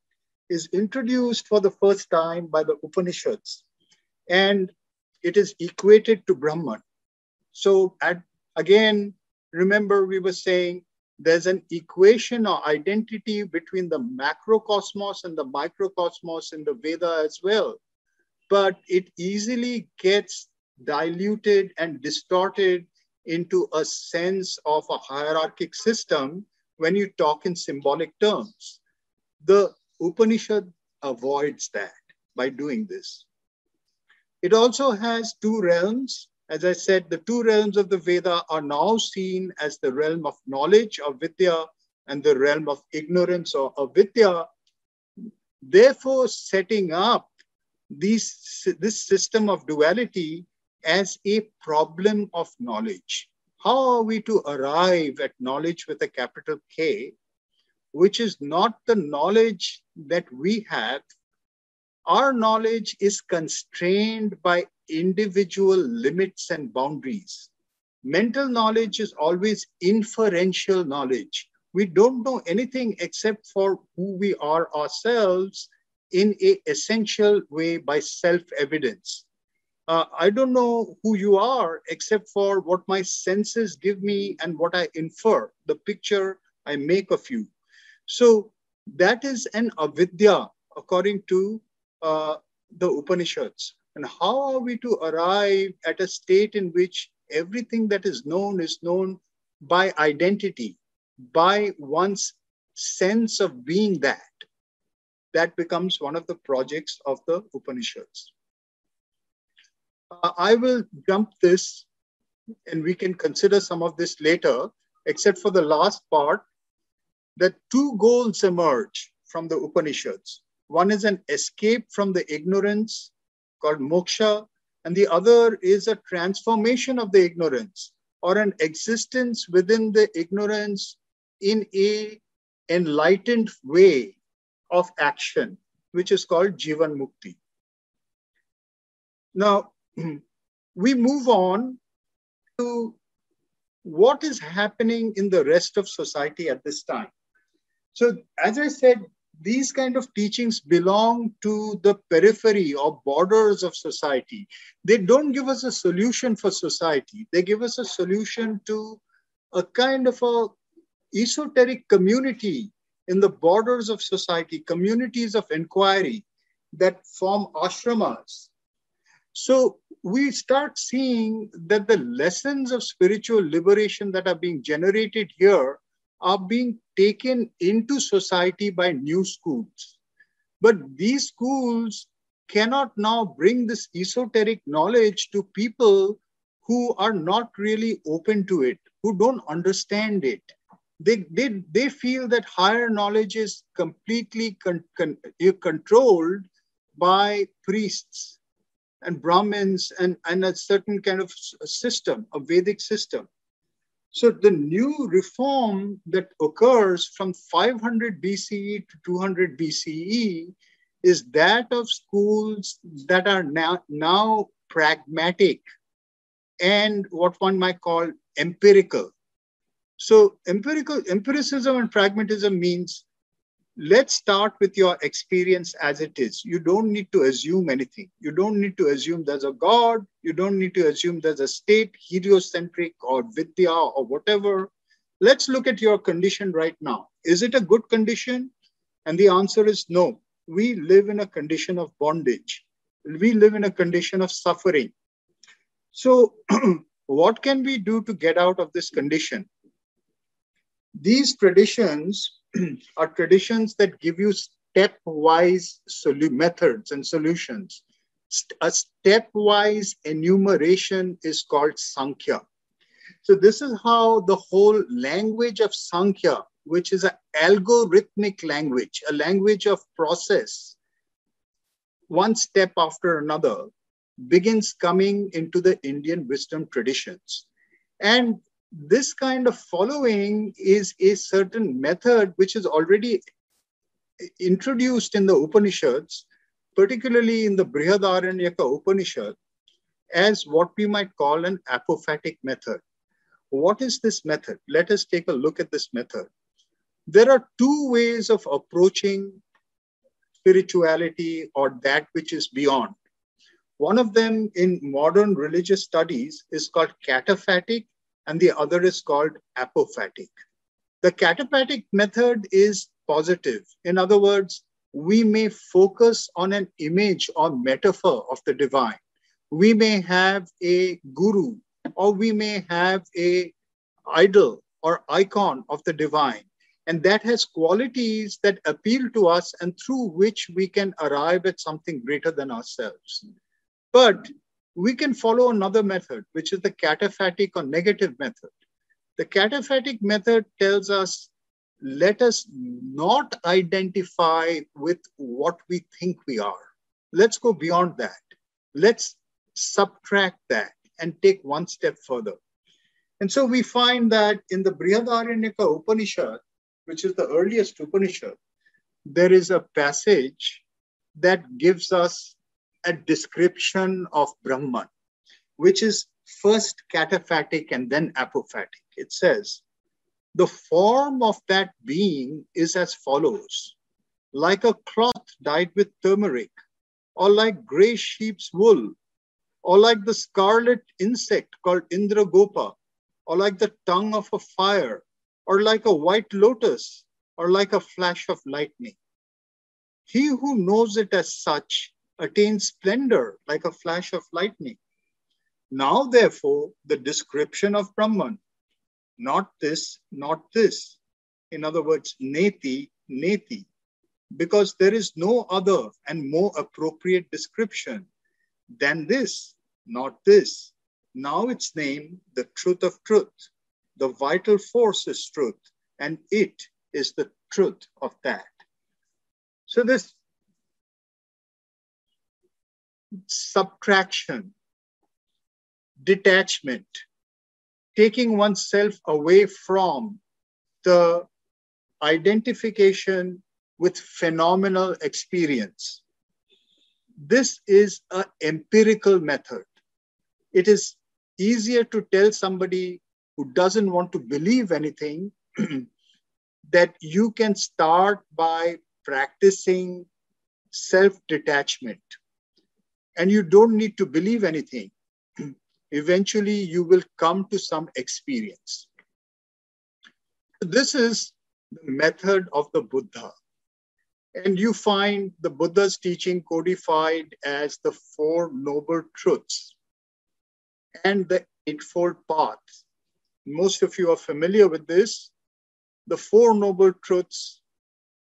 is introduced for the first time by the Upanishads and it is equated to Brahman. So at, again, remember we were saying there's an equation or identity between the macrocosmos and the microcosmos in the Veda as well. But it easily gets diluted and distorted into a sense of a hierarchic system when you talk in symbolic terms. The Upanishad avoids that by doing this. It also has two realms as I said, the two realms of the Veda are now seen as the realm of knowledge of Vidya and the realm of ignorance or avidya. Therefore, setting up these, this system of duality as a problem of knowledge. How are we to arrive at knowledge with a capital K, which is not the knowledge that we have? Our knowledge is constrained by individual limits and boundaries. Mental knowledge is always inferential knowledge. We don't know anything except for who we are ourselves in a essential way by self-evidence. Uh, I don't know who you are except for what my senses give me and what I infer, the picture I make of you. So that is an avidya according to uh, the Upanishads. And how are we to arrive at a state in which everything that is known is known by identity, by one's sense of being that? That becomes one of the projects of the Upanishads. Uh, I will jump this and we can consider some of this later, except for the last part, that two goals emerge from the Upanishads. One is an escape from the ignorance called moksha, and the other is a transformation of the ignorance or an existence within the ignorance in a enlightened way of action, which is called Jivan Mukti. Now, we move on to what is happening in the rest of society at this time. So, as I said, these kind of teachings belong to the periphery or borders of society. They don't give us a solution for society. They give us a solution to a kind of a esoteric community in the borders of society, communities of inquiry that form ashramas. So we start seeing that the lessons of spiritual liberation that are being generated here are being taken into society by new schools. But these schools cannot now bring this esoteric knowledge to people who are not really open to it, who don't understand it. They, they, they feel that higher knowledge is completely con, con, eh, controlled by priests and Brahmins and, and a certain kind of system, a Vedic system. So the new reform that occurs from 500 BCE to 200 BCE is that of schools that are now, now pragmatic and what one might call empirical. So empirical empiricism and pragmatism means let's start with your experience as it is. You don't need to assume anything. You don't need to assume there's a God. You don't need to assume there's a state, heliocentric or vidya or whatever. Let's look at your condition right now. Is it a good condition? And the answer is no. We live in a condition of bondage. We live in a condition of suffering. So, what can we do to get out of this condition? These traditions are traditions that give you stepwise solu- methods and solutions. A stepwise enumeration is called Sankhya. So, this is how the whole language of Sankhya, which is an algorithmic language, a language of process, one step after another, begins coming into the Indian wisdom traditions. And this kind of following is a certain method which is already introduced in the Upanishads, particularly in the Brihadaranyaka Upanishad, as what we might call an apophatic method. What is this method? Let us take a look at this method. There are two ways of approaching spirituality or that which is beyond. One of them in modern religious studies is called cataphatic and the other is called apophatic. The cataphatic method is positive. In other words, we may focus on an image or metaphor of the divine. We may have a guru or we may have a idol or icon of the divine. And that has qualities that appeal to us and through which we can arrive at something greater than ourselves. But we can follow another method, which is the cataphatic or negative method. The cataphatic method tells us let us not identify with what we think we are. Let's go beyond that. Let's subtract that and take one step further. And so we find that in the Brihadaranyaka Upanishad, which is the earliest Upanishad, there is a passage that gives us a description of Brahman, which is first cataphatic and then apophatic. It says, the form of that being is as follows like a cloth dyed with turmeric, or like gray sheep's wool, or like the scarlet insect called Indragopa, or like the tongue of a fire, or like a white lotus, or like a flash of lightning. He who knows it as such attains splendor like a flash of lightning. Now, therefore, the description of Brahman, not this, not this. In other words, neti, neti, because there is no other and more appropriate description than this, not this. Now its name, the truth of truth. The vital force is truth, and it is the truth of that. So this subtraction, detachment, taking oneself away from the identification with phenomenal experience. This is an empirical method. It is easier to tell somebody who doesn't want to believe anything that you can start by practicing self detachment and you don't need to believe anything. Eventually, you will come to some experience. This is the method of the Buddha. And you find the Buddha's teaching codified as the Four Noble Truths and the Eightfold Path. Most of you are familiar with this. The Four Noble Truths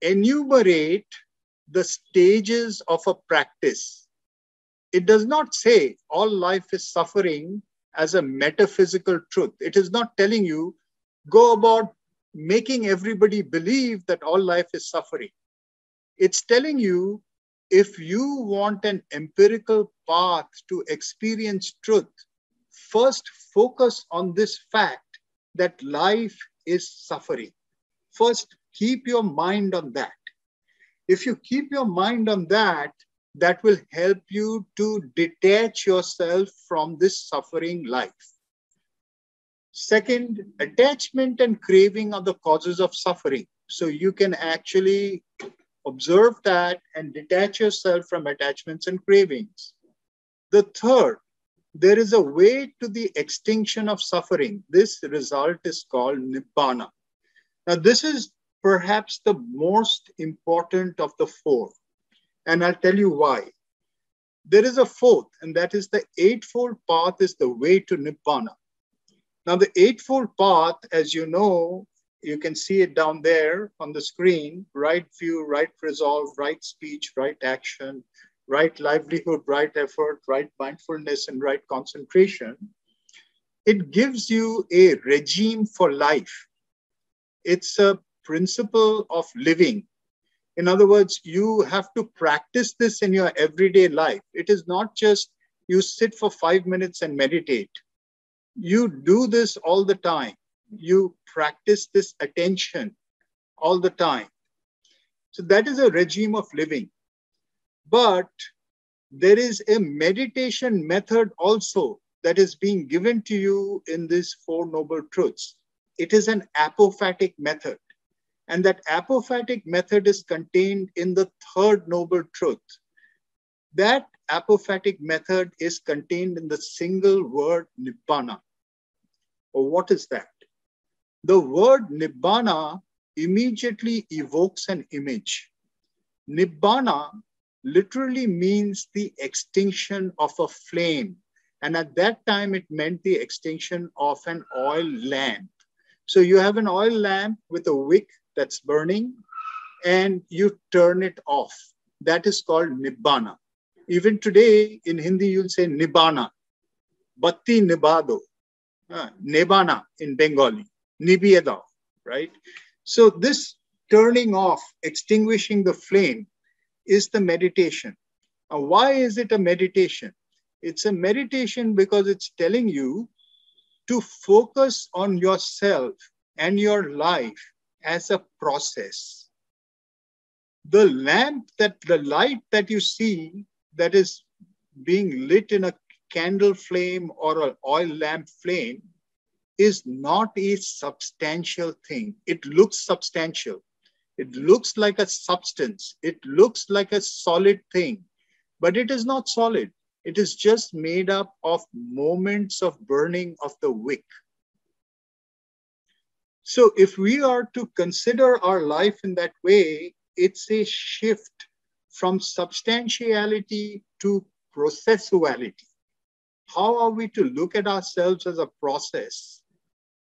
enumerate the stages of a practice it does not say all life is suffering as a metaphysical truth. It is not telling you go about making everybody believe that all life is suffering. It's telling you if you want an empirical path to experience truth, first focus on this fact that life is suffering. First, keep your mind on that. If you keep your mind on that, that will help you to detach yourself from this suffering life. Second, attachment and craving are the causes of suffering. So you can actually observe that and detach yourself from attachments and cravings. The third, there is a way to the extinction of suffering. This result is called Nibbana. Now, this is perhaps the most important of the four. And I'll tell you why. There is a fourth, and that is the Eightfold Path is the way to Nibbana. Now, the Eightfold Path, as you know, you can see it down there on the screen right view, right resolve, right speech, right action, right livelihood, right effort, right mindfulness, and right concentration. It gives you a regime for life. It's a principle of living in other words, you have to practice this in your everyday life. It is not just you sit for five minutes and meditate. You do this all the time. You practice this attention all the time. So that is a regime of living. But there is a meditation method also that is being given to you in these Four Noble Truths. It is an apophatic method. And that apophatic method is contained in the third noble truth. That apophatic method is contained in the single word nibbana. Or what is that? The word nibbana immediately evokes an image. Nibbana literally means the extinction of a flame. And at that time, it meant the extinction of an oil lamp. So you have an oil lamp with a wick that's burning and you turn it off. That is called nibbana. Even today in Hindi, you'll say nibbana, batti nibbado, uh, nibbana in Bengali, nibieda, right? So this turning off, extinguishing the flame is the meditation. Now, why is it a meditation? It's a meditation because it's telling you to focus on yourself and your life as a process. The lamp that the light that you see that is being lit in a candle flame or an oil lamp flame is not a substantial thing. It looks substantial. It looks like a substance. It looks like a solid thing, but it is not solid. It is just made up of moments of burning of the wick. So if we are to consider our life in that way, it's a shift from substantiality to processuality. How are we to look at ourselves as a process?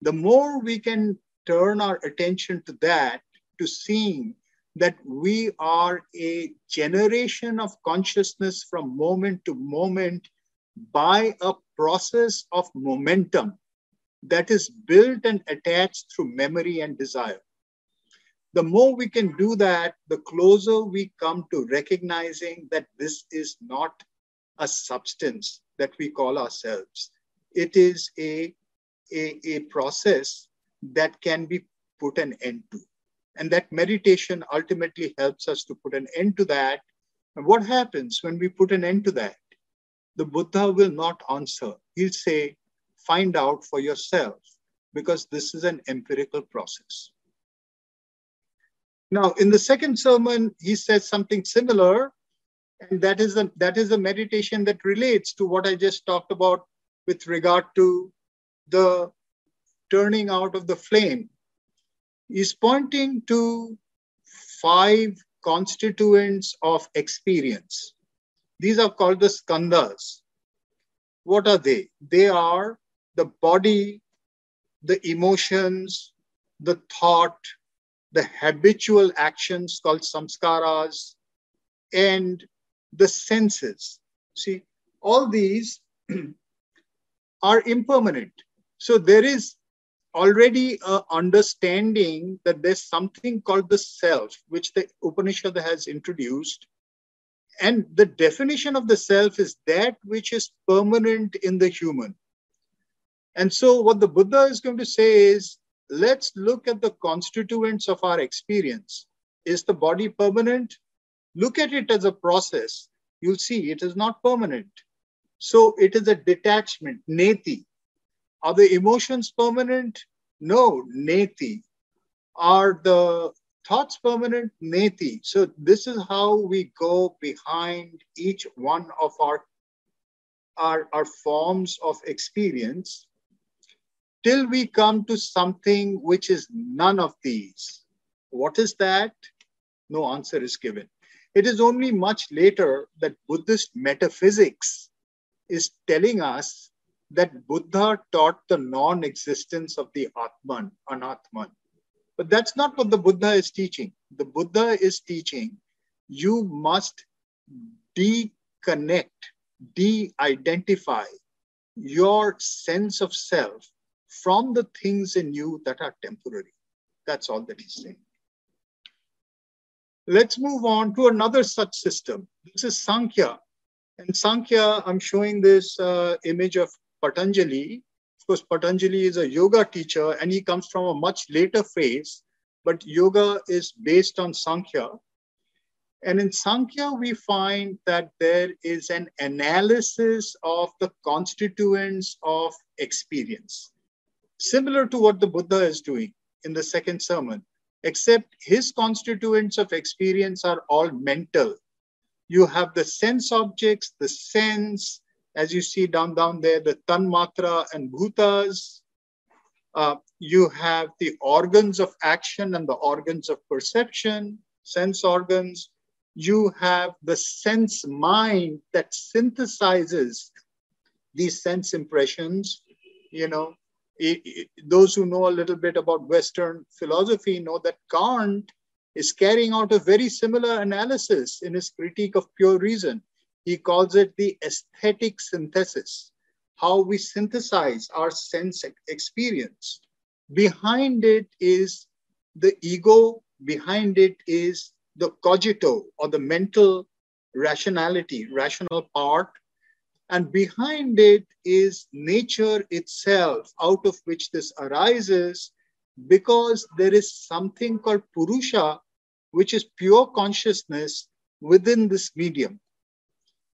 The more we can turn our attention to that, to seeing that we are a generation of consciousness from moment to moment by a process of momentum that is built and attached through memory and desire. The more we can do that, the closer we come to recognizing that this is not a substance that we call ourselves. It is a, a, a process that can be put an end to. And that meditation ultimately helps us to put an end to that. And what happens when we put an end to that? The Buddha will not answer. He'll say, find out for yourself because this is an empirical process. Now, in the second sermon, he says something similar, and that is a, that is a meditation that relates to what I just talked about with regard to the turning out of the flame. He's pointing to five constituents of experience. These are called the skandhas. What are they? They are the body, the emotions, the thought, the habitual actions called samskaras, and the senses. See, all these are impermanent. So there is already a understanding that there's something called the self, which the Upanishad has introduced. And the definition of the self is that which is permanent in the human. And so, what the Buddha is going to say is let's look at the constituents of our experience. Is the body permanent? Look at it as a process. You'll see it is not permanent. So, it is a detachment, neti. Are the emotions permanent? No, neti. Are the thoughts permanent neti. So this is how we go behind each one of our, our, our forms of experience till we come to something which is none of these. What is that? No answer is given. It is only much later that Buddhist metaphysics is telling us that Buddha taught the non existence of the Atman, Anatman. But that's not what the Buddha is teaching. The Buddha is teaching you must deconnect, de identify your sense of self from the things in you that are temporary. That's all that he's saying. Let's move on to another such system. This is Sankhya. And Sankhya, I'm showing this uh, image of Patanjali. Of course, Patanjali is a yoga teacher and he comes from a much later phase, but yoga is based on Sankhya. And in Sankhya, we find that there is an analysis of the constituents of experience, similar to what the Buddha is doing in the second sermon, except his constituents of experience are all mental. You have the sense objects, the sense, as you see down down there, the tanmatra and bhutas. Uh, you have the organs of action and the organs of perception, sense organs. You have the sense mind that synthesizes these sense impressions. You know, it, it, those who know a little bit about Western philosophy know that Kant is carrying out a very similar analysis in his critique of pure reason. He calls it the aesthetic synthesis, how we synthesize our sense experience. Behind it is the ego, behind it is the cogito or the mental rationality, rational part. And behind it is nature itself, out of which this arises, because there is something called Purusha, which is pure consciousness within this medium.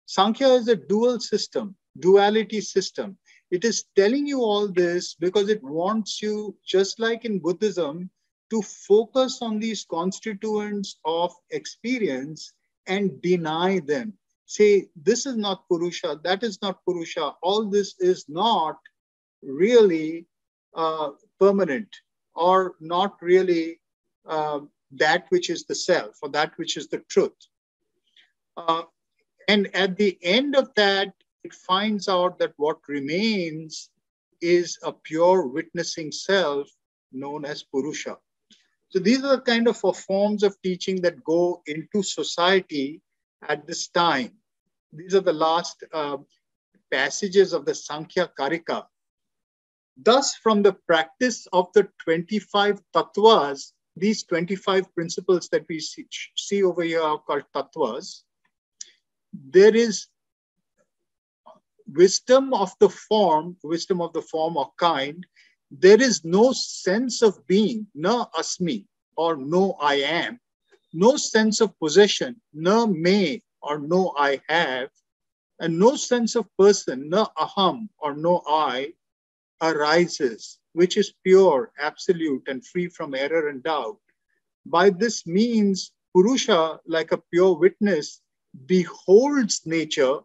Sankhya is a dual system, duality system. It is telling you all this because it wants you, just like in Buddhism, to focus on these constituents of experience and deny them. Say, this is not Purusha, that is not Purusha, all this is not really uh, permanent or not really uh, that which is the self or that which is the truth. Uh, and at the end of that, it finds out that what remains is a pure witnessing self known as Purusha. So these are the kind of forms of teaching that go into society at this time. These are the last uh, passages of the Sankhya Karika. Thus, from the practice of the 25 tattvas, these 25 principles that we see, see over here are called tattvas, there is wisdom of the form, wisdom of the form or kind, there is no sense of being, no asmi or no I am, no sense of possession, no may or no I have, and no sense of person, no aham or no I arises, which is pure, absolute, and free from error and doubt. By this means, Purusha, like a pure witness, beholds nature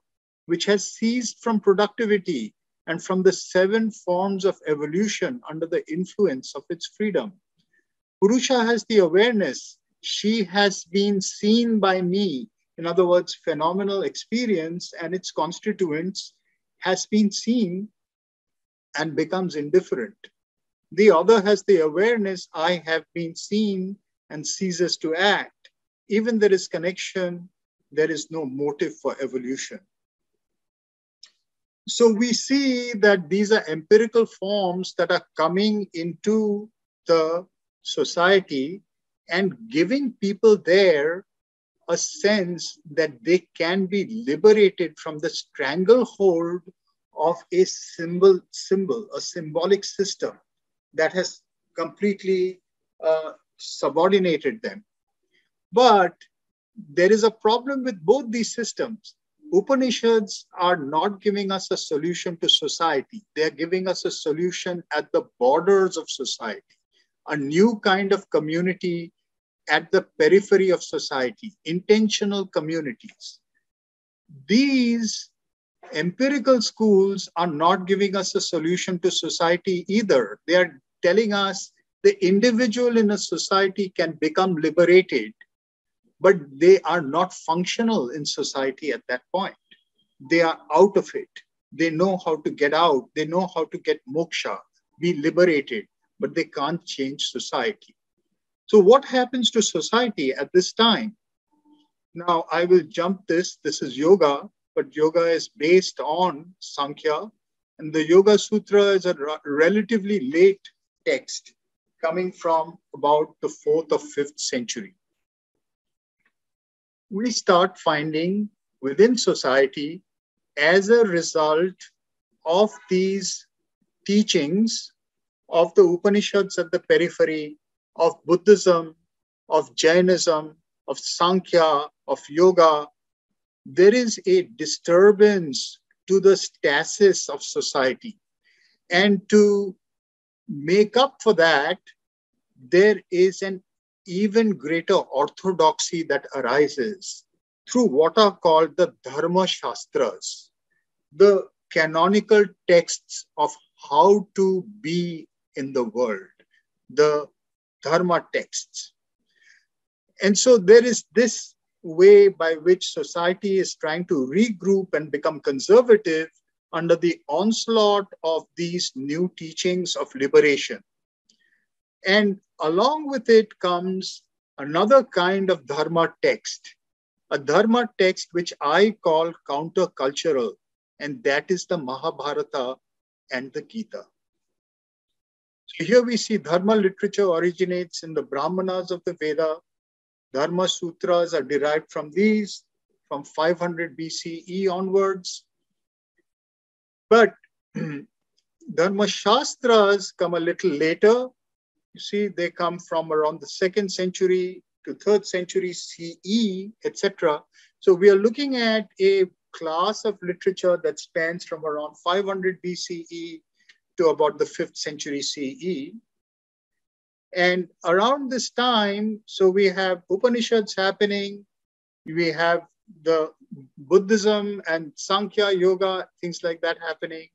which has ceased from productivity and from the seven forms of evolution under the influence of its freedom. Purusha has the awareness, she has been seen by me. In other words, phenomenal experience and its constituents has been seen and becomes indifferent. The other has the awareness, I have been seen and ceases to act. Even there is connection there is no motive for evolution. So we see that these are empirical forms that are coming into the society and giving people there a sense that they can be liberated from the stranglehold of a symbol, symbol, a symbolic system that has completely uh, subordinated them. But there is a problem with both these systems. Upanishads are not giving us a solution to society. They're giving us a solution at the borders of society, a new kind of community at the periphery of society, intentional communities. These empirical schools are not giving us a solution to society either. They are telling us the individual in a society can become liberated, but they are not functional in society at that point. They are out of it. They know how to get out, they know how to get moksha, be liberated, but they can't change society. So, what happens to society at this time? Now, I will jump this. This is yoga, but yoga is based on Sankhya. And the Yoga Sutra is a relatively late text coming from about the fourth or fifth century. We start finding within society, as a result of these teachings of the Upanishads at the periphery, of Buddhism, of Jainism, of Sankhya, of yoga, there is a disturbance to the stasis of society. And to make up for that, there is an even greater orthodoxy that arises through what are called the Dharma Shastras, the canonical texts of how to be in the world, the Dharma texts. And so there is this way by which society is trying to regroup and become conservative under the onslaught of these new teachings of liberation. And along with it comes another kind of Dharma text, a Dharma text which I call countercultural, and that is the Mahabharata and the Gita. So here we see Dharma literature originates in the Brahmanas of the Veda. Dharma sutras are derived from these from 500 BCE onwards. But Dharma Shastras come a little later. You see, they come from around the second century to third century CE, etc. So we are looking at a class of literature that spans from around 500 BCE to about the fifth century CE. And around this time, so we have Upanishads happening, we have the Buddhism and Sankhya yoga, things like that happening.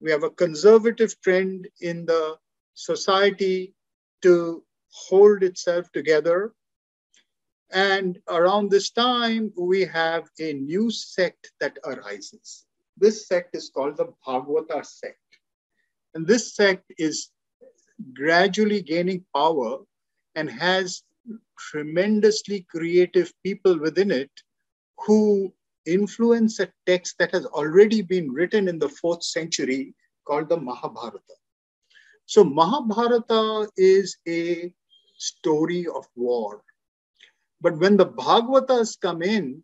We have a conservative trend in the society to hold itself together. And around this time, we have a new sect that arises. This sect is called the Bhagavata sect. And this sect is gradually gaining power and has tremendously creative people within it who influence a text that has already been written in the fourth century called the Mahabharata. So, Mahabharata is a story of war. But when the Bhagavatas come in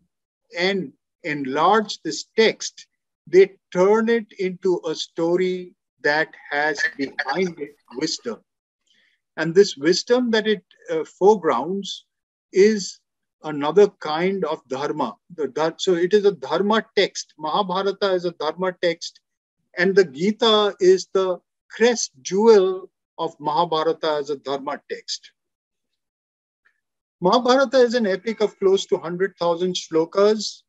and enlarge this text, they turn it into a story that has behind it wisdom. And this wisdom that it uh, foregrounds is another kind of dharma. The, so it is a dharma text. Mahabharata is a dharma text, and the Gita is the crest jewel of Mahabharata as a dharma text. Mahabharata is an epic of close to 100,000 shlokas.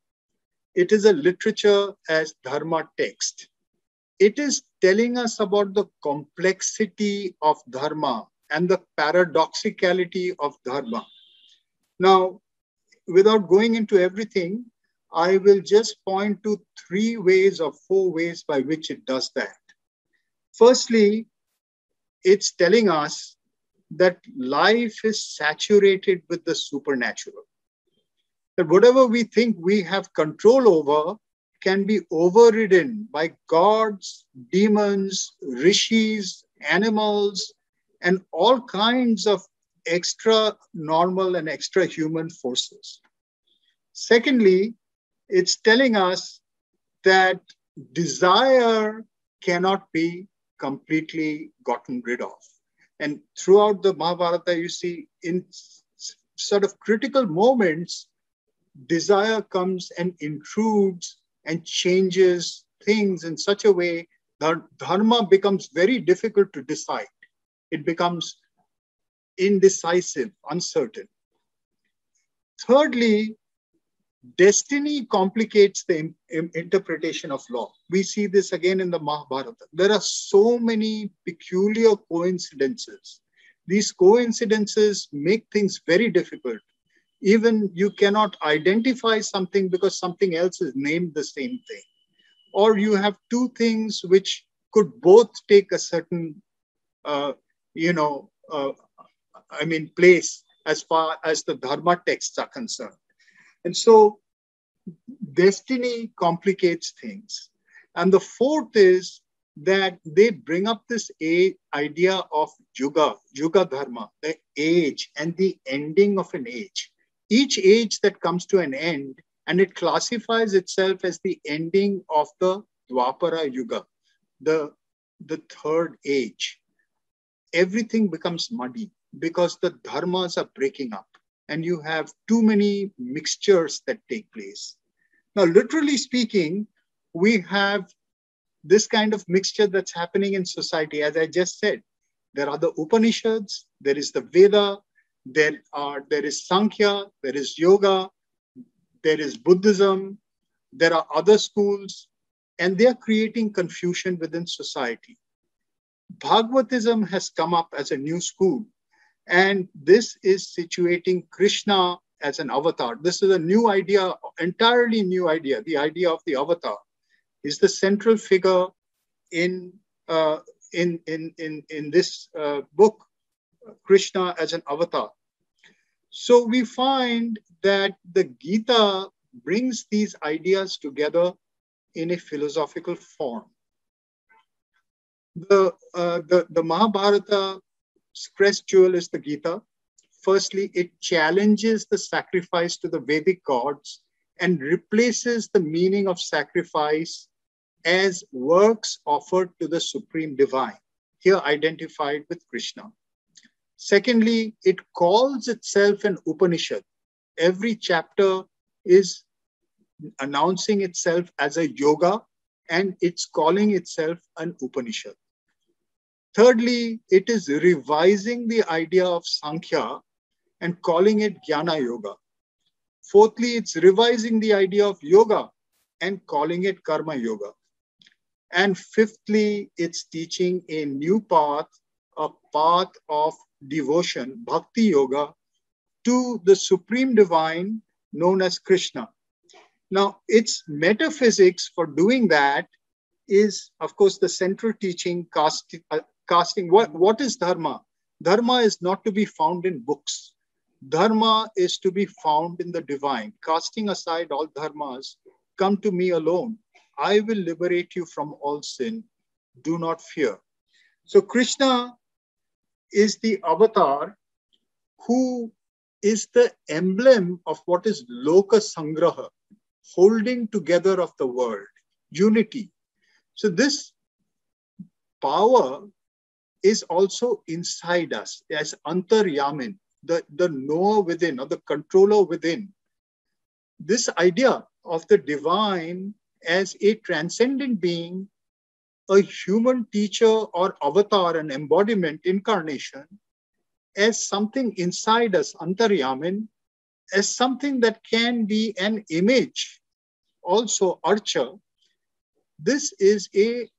It is a literature as dharma text. It is telling us about the complexity of dharma and the paradoxicality of dharma. Now, without going into everything, I will just point to three ways or four ways by which it does that. Firstly, it's telling us that life is saturated with the supernatural. That whatever we think we have control over can be overridden by gods, demons, rishis, animals, and all kinds of extra normal and extra human forces. Secondly, it's telling us that desire cannot be completely gotten rid of. And throughout the Mahabharata, you see in sort of critical moments, desire comes and intrudes and changes things in such a way that dharma becomes very difficult to decide. It becomes indecisive, uncertain. Thirdly, destiny complicates the interpretation of law. We see this again in the Mahabharata. There are so many peculiar coincidences. These coincidences make things very difficult. Even you cannot identify something because something else is named the same thing. Or you have two things which could both take a certain, uh, you know, uh, I mean, place as far as the Dharma texts are concerned. And so destiny complicates things. And the fourth is that they bring up this a, idea of yuga, yuga dharma, the age and the ending of an age. Each age that comes to an end, and it classifies itself as the ending of the Dwapara Yuga, the, the third age. Everything becomes muddy because the dharmas are breaking up and you have too many mixtures that take place. Now, literally speaking, we have this kind of mixture that's happening in society. As I just said, there are the Upanishads, there is the Veda, there are there is Sankhya, there is yoga, there is Buddhism, there are other schools, and they are creating confusion within society. Bhagavatism has come up as a new school and this is situating Krishna as an avatar. This is a new idea, entirely new idea. The idea of the avatar is the central figure in uh, in, in, in, in this uh, book, Krishna as an avatar. So we find that the Gita brings these ideas together in a philosophical form. The, uh, the, the Mahabharata crest jewel is the Gita. Firstly, it challenges the sacrifice to the Vedic gods and replaces the meaning of sacrifice as works offered to the supreme divine, here identified with Krishna. Secondly, it calls itself an Upanishad. Every chapter is announcing itself as a yoga and it's calling itself an Upanishad. Thirdly, it is revising the idea of Sankhya and calling it Jnana Yoga. Fourthly, it's revising the idea of yoga and calling it Karma Yoga. And fifthly, it's teaching a new path, a path of devotion, Bhakti Yoga, to the Supreme Divine known as Krishna. Now, its metaphysics for doing that is, of course, the central teaching cast, uh, casting what, what is dharma? Dharma is not to be found in books. Dharma is to be found in the divine. Casting aside all dharmas, come to me alone. I will liberate you from all sin. Do not fear. So, Krishna is the avatar who is the emblem of what is Loka Sangraha, holding together of the world, unity. So, this power is also inside us as antaryamin, the, the knower within or the controller within. This idea of the divine as a transcendent being, a human teacher or avatar, an embodiment, incarnation, as something inside us, antaryamin, as something that can be an image, also archa. This is a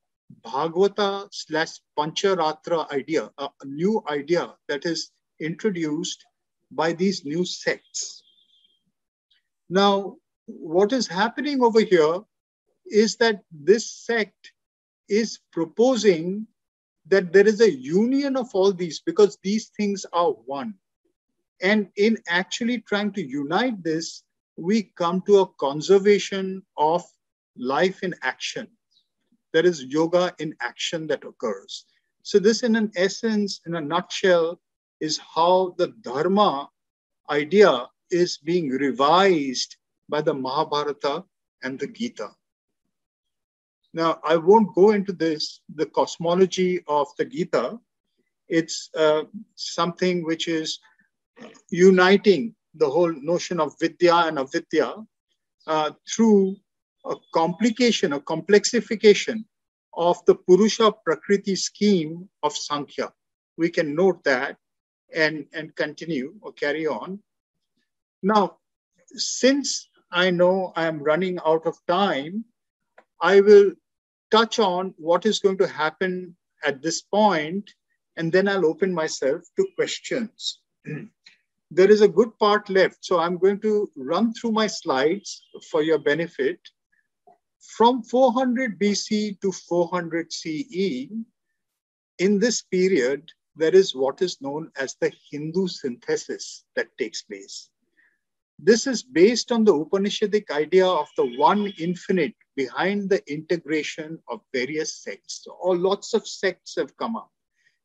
Bhagavata slash Pancharatra idea, a, a new idea that is introduced by these new sects. Now, what is happening over here is that this sect is proposing that there is a union of all these because these things are one. And in actually trying to unite this, we come to a conservation of life in action there is yoga in action that occurs. So, this, in an essence, in a nutshell, is how the Dharma idea is being revised by the Mahabharata and the Gita. Now, I won't go into this, the cosmology of the Gita. It's uh, something which is uniting the whole notion of Vidya and Avidya uh, through a complication, a complexification of the Purusha Prakriti scheme of Sankhya. We can note that and, and continue or carry on. Now, since I know I am running out of time, I will touch on what is going to happen at this point, and then I'll open myself to questions. there is a good part left, so I'm going to run through my slides for your benefit. From 400 BC to 400 CE, in this period, there is what is known as the Hindu synthesis that takes place. This is based on the Upanishadic idea of the one infinite behind the integration of various sects. All lots of sects have come up.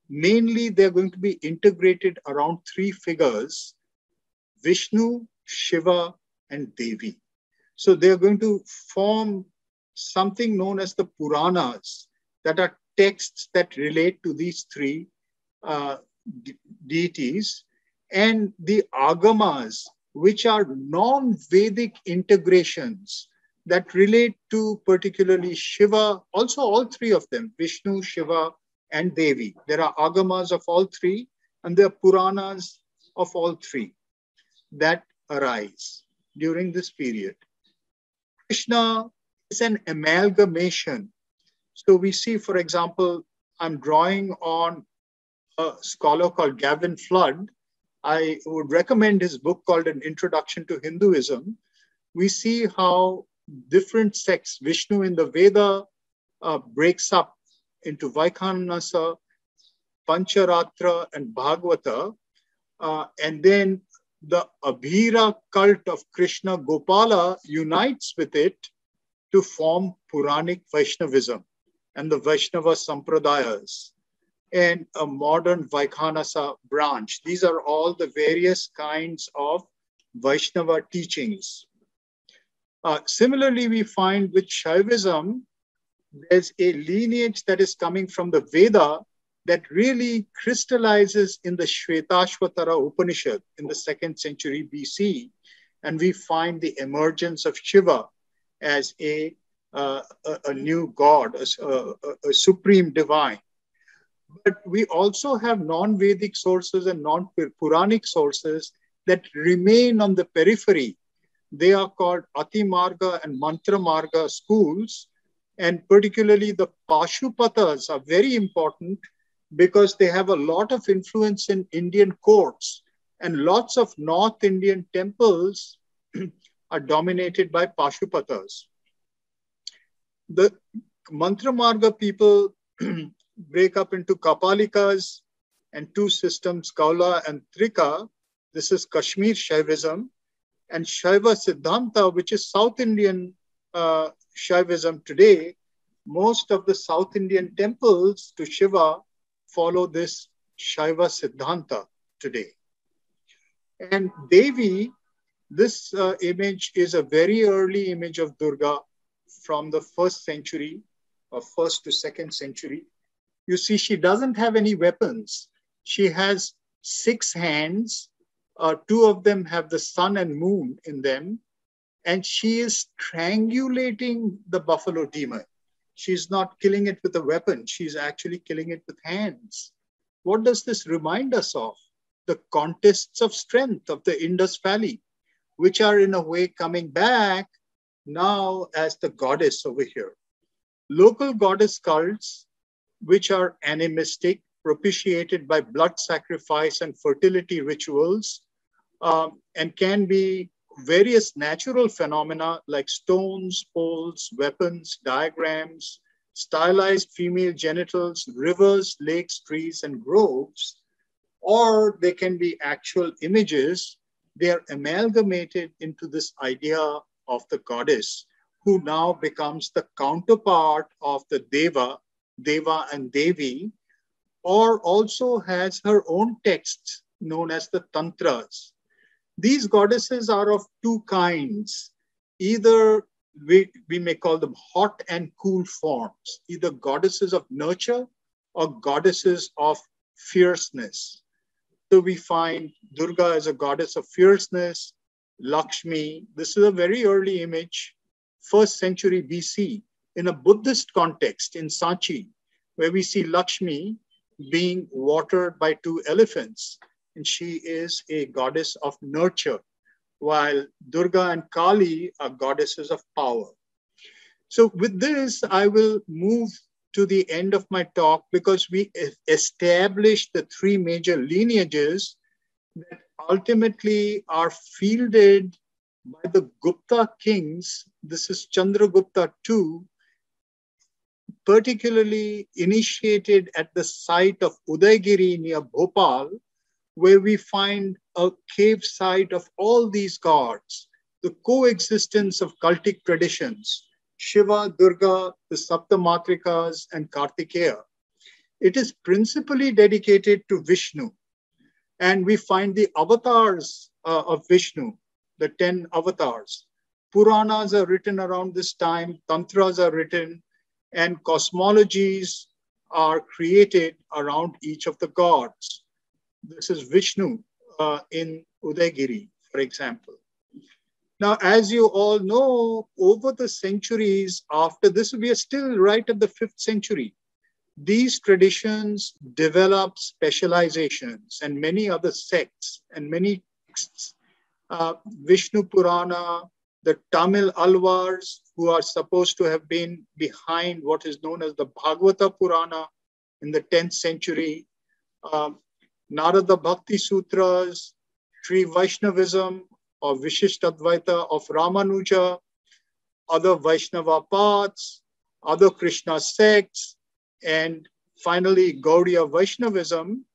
Mainly, they're going to be integrated around three figures Vishnu, Shiva, and Devi. So, they're going to form something known as the Puranas that are texts that relate to these three uh, de- deities and the agamas which are non-vedic integrations that relate to particularly shiva also all three of them vishnu shiva and devi there are agamas of all three and there are puranas of all three that arise during this period krishna is an amalgamation so we see for example i'm drawing on a scholar called Gavin Flood. I would recommend his book called An Introduction to Hinduism. We see how different sects, Vishnu in the Veda uh, breaks up into Vaikhanasa, Pancharatra, and Bhagavata. Uh, and then the Abhira cult of Krishna Gopala unites with it to form Puranic Vaishnavism and the Vaishnava Sampradayas and a modern Vaikhanasa branch. These are all the various kinds of Vaishnava teachings. Uh, similarly, we find with Shaivism, there's a lineage that is coming from the Veda that really crystallizes in the Shvetashvatara Upanishad in the second century BC. And we find the emergence of Shiva as a, uh, a, a, new god, a, a, a supreme divine. But we also have non Vedic sources and non Puranic sources that remain on the periphery. They are called Ati Marga and Mantra Marga schools. And particularly the Pashupatas are very important because they have a lot of influence in Indian courts. And lots of North Indian temples are dominated by Pashupatas. The Mantra Marga people break up into Kapalikas and two systems, Kaula and Trika. This is Kashmir Shaivism. And Shaiva Siddhanta, which is South Indian uh, Shaivism today, most of the South Indian temples to Shiva follow this Shaiva Siddhanta today. And Devi, this uh, image is a very early image of Durga from the first century, or first to second century. You see, she doesn't have any weapons. She has six hands. Uh, two of them have the sun and moon in them. And she is strangulating the buffalo demon. She's not killing it with a weapon. She's actually killing it with hands. What does this remind us of? The contests of strength of the Indus Valley, which are in a way coming back now as the goddess over here. Local goddess cults which are animistic, propitiated by blood sacrifice and fertility rituals, um, and can be various natural phenomena like stones, poles, weapons, diagrams, stylized female genitals, rivers, lakes, trees, and groves, or they can be actual images. They are amalgamated into this idea of the goddess, who now becomes the counterpart of the Deva, Deva and Devi, or also has her own texts known as the Tantras. These goddesses are of two kinds. Either we, we may call them hot and cool forms, either goddesses of nurture or goddesses of fierceness. So we find Durga as a goddess of fierceness, Lakshmi. This is a very early image, first century BC in a Buddhist context in Sanchi, where we see Lakshmi being watered by two elephants. And she is a goddess of nurture, while Durga and Kali are goddesses of power. So, with this, I will move to the end of my talk because we established the three major lineages that ultimately are fielded by the Gupta kings. This is Chandragupta II, particularly initiated at the site of Udaygiri near Bhopal, where we find a cave site of all these gods, the coexistence of cultic traditions, Shiva, Durga, the Saptamatrikas, and Kartikeya. It is principally dedicated to Vishnu. And we find the avatars uh, of Vishnu, the 10 avatars. Puranas are written around this time, tantras are written, and cosmologies are created around each of the gods. This is Vishnu uh, in Udaygiri, for example. Now, as you all know, over the centuries after this, we are still right at the fifth century. These traditions develop specializations and many other sects and many texts. Uh, Vishnu Purana, the Tamil Alvars, who are supposed to have been behind what is known as the Bhagavata Purana in the 10th century, um, Narada Bhakti Sutras, Sri Vaishnavism or Vishishtadvaita of Ramanuja, other Vaishnava paths, other Krishna sects, and finally Gaudiya Vaishnavism,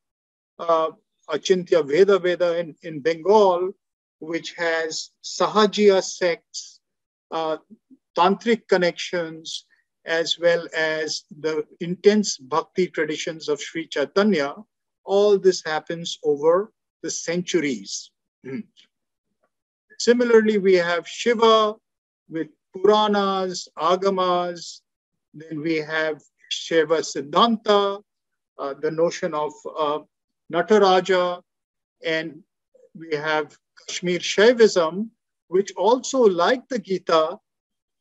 uh, Achintya Bheda Abheda in, in Bengal, which has Sahajiya sects, uh, tantric connections, as well as the intense bhakti traditions of Sri Chaitanya. All this happens over the centuries. Hmm. Similarly, we have Shiva with Puranas, Agamas. Then we have Shiva Siddhanta, uh, the notion of uh, Nataraja, and we have Kashmir Shaivism, which also, like the Gita,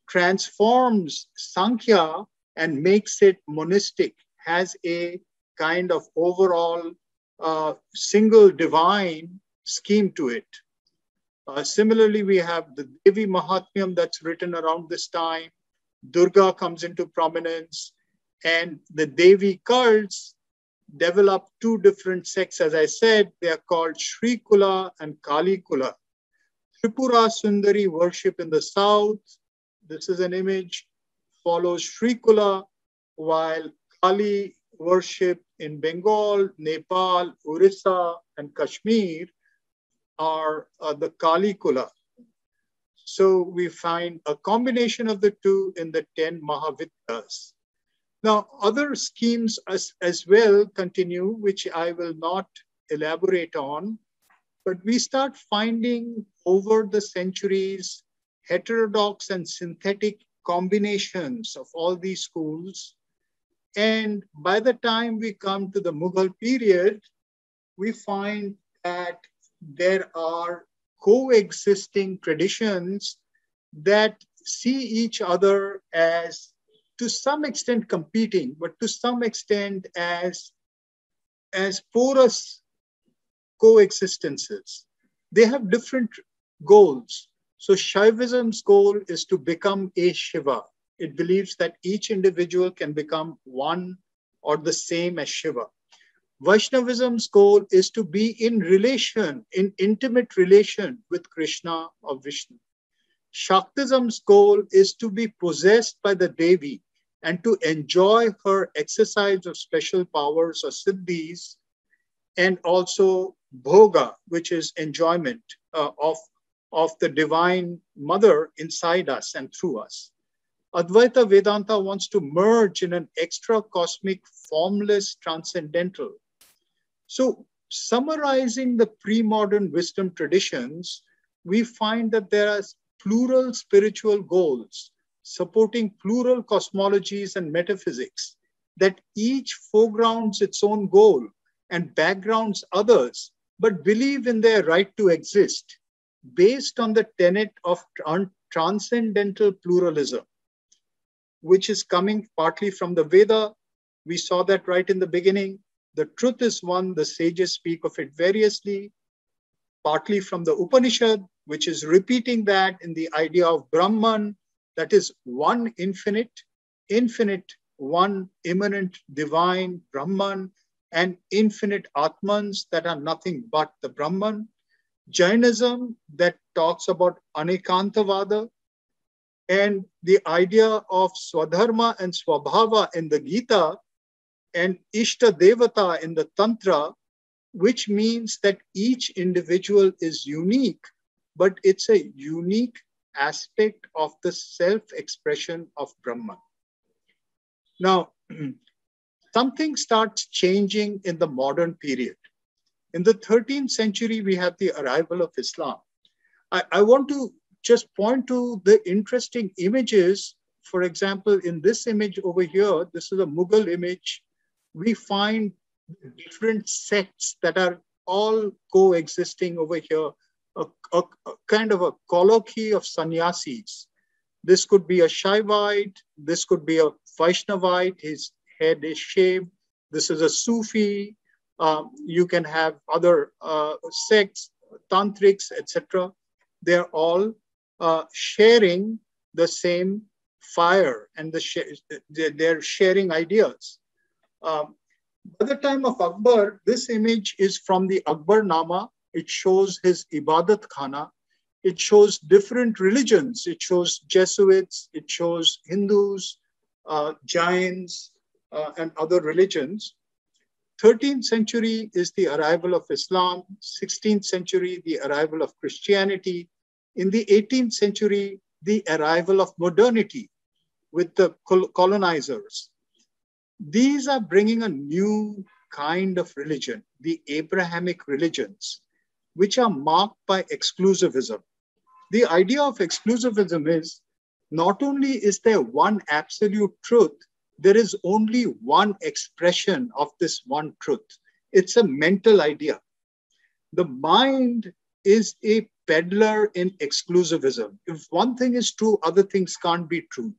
transforms Sankhya and makes it monistic, has a kind of overall uh, single divine scheme to it. Uh, similarly, we have the Devi Mahatmyam that's written around this time. Durga comes into prominence, and the Devi cults develop two different sects. As I said, they are called Sri Kula and Kali Kula. Tripura Sundari worship in the south. This is an image, follows Sri Kula, while Kali worship in Bengal, Nepal, Orissa, and Kashmir are uh, the Kali Kula. So we find a combination of the two in the 10 Mahavidyas. Now, other schemes as, as well continue, which I will not elaborate on, but we start finding over the centuries heterodox and synthetic combinations of all these schools. And by the time we come to the Mughal period, we find that there are coexisting traditions that see each other as to some extent competing, but to some extent as, as porous coexistences. They have different goals. So Shaivism's goal is to become a Shiva. It believes that each individual can become one or the same as Shiva. Vaishnavism's goal is to be in relation, in intimate relation with Krishna or Vishnu. Shaktism's goal is to be possessed by the Devi and to enjoy her exercise of special powers or siddhis, and also bhoga, which is enjoyment uh, of, of the divine mother inside us and through us. Advaita Vedanta wants to merge in an extra cosmic, formless, transcendental. So, summarizing the pre modern wisdom traditions, we find that there are plural spiritual goals supporting plural cosmologies and metaphysics, that each foregrounds its own goal and backgrounds others, but believe in their right to exist based on the tenet of transcendental pluralism, which is coming partly from the Veda. We saw that right in the beginning. The truth is one, the sages speak of it variously. partly from the Upanishad, which is repeating that in the idea of Brahman, that is one infinite, infinite, one immanent divine Brahman, and infinite Atmans that are nothing but the Brahman. Jainism that talks about Anekantavada, and the idea of Swadharma and Swabhava in the Gita and Ishta Devata in the Tantra, which means that each individual is unique, but it's a unique aspect of the self expression of Brahman. Now, something starts changing in the modern period. In the 13th century, we have the arrival of Islam. I, I want to just point to the interesting images. For example, in this image over here, this is a Mughal image. We find different sects that are all coexisting over here, a, a, a kind of a colloquy of sannyasis. This could be a Shaivite, this could be a Vaishnavite, his head is shaved. This is a Sufi. Um, you can have other uh, sects, tantrics, etc. They're all uh, sharing the same fire and the sh they're sharing ideas. Um, by the time of Akbar, this image is from the Akbar Nama. It shows his Ibadat Khana. It shows different religions. It shows Jesuits, it shows Hindus, uh, Jains, uh, and other religions. 13th century is the arrival of Islam, 16th century, the arrival of Christianity, in the 18th century, the arrival of modernity with the colonizers. These are bringing a new kind of religion, the Abrahamic religions, which are marked by exclusivism. The idea of exclusivism is not only is there one absolute truth, there is only one expression of this one truth. It's a mental idea. The mind is a peddler in exclusivism. If one thing is true, other things can't be true.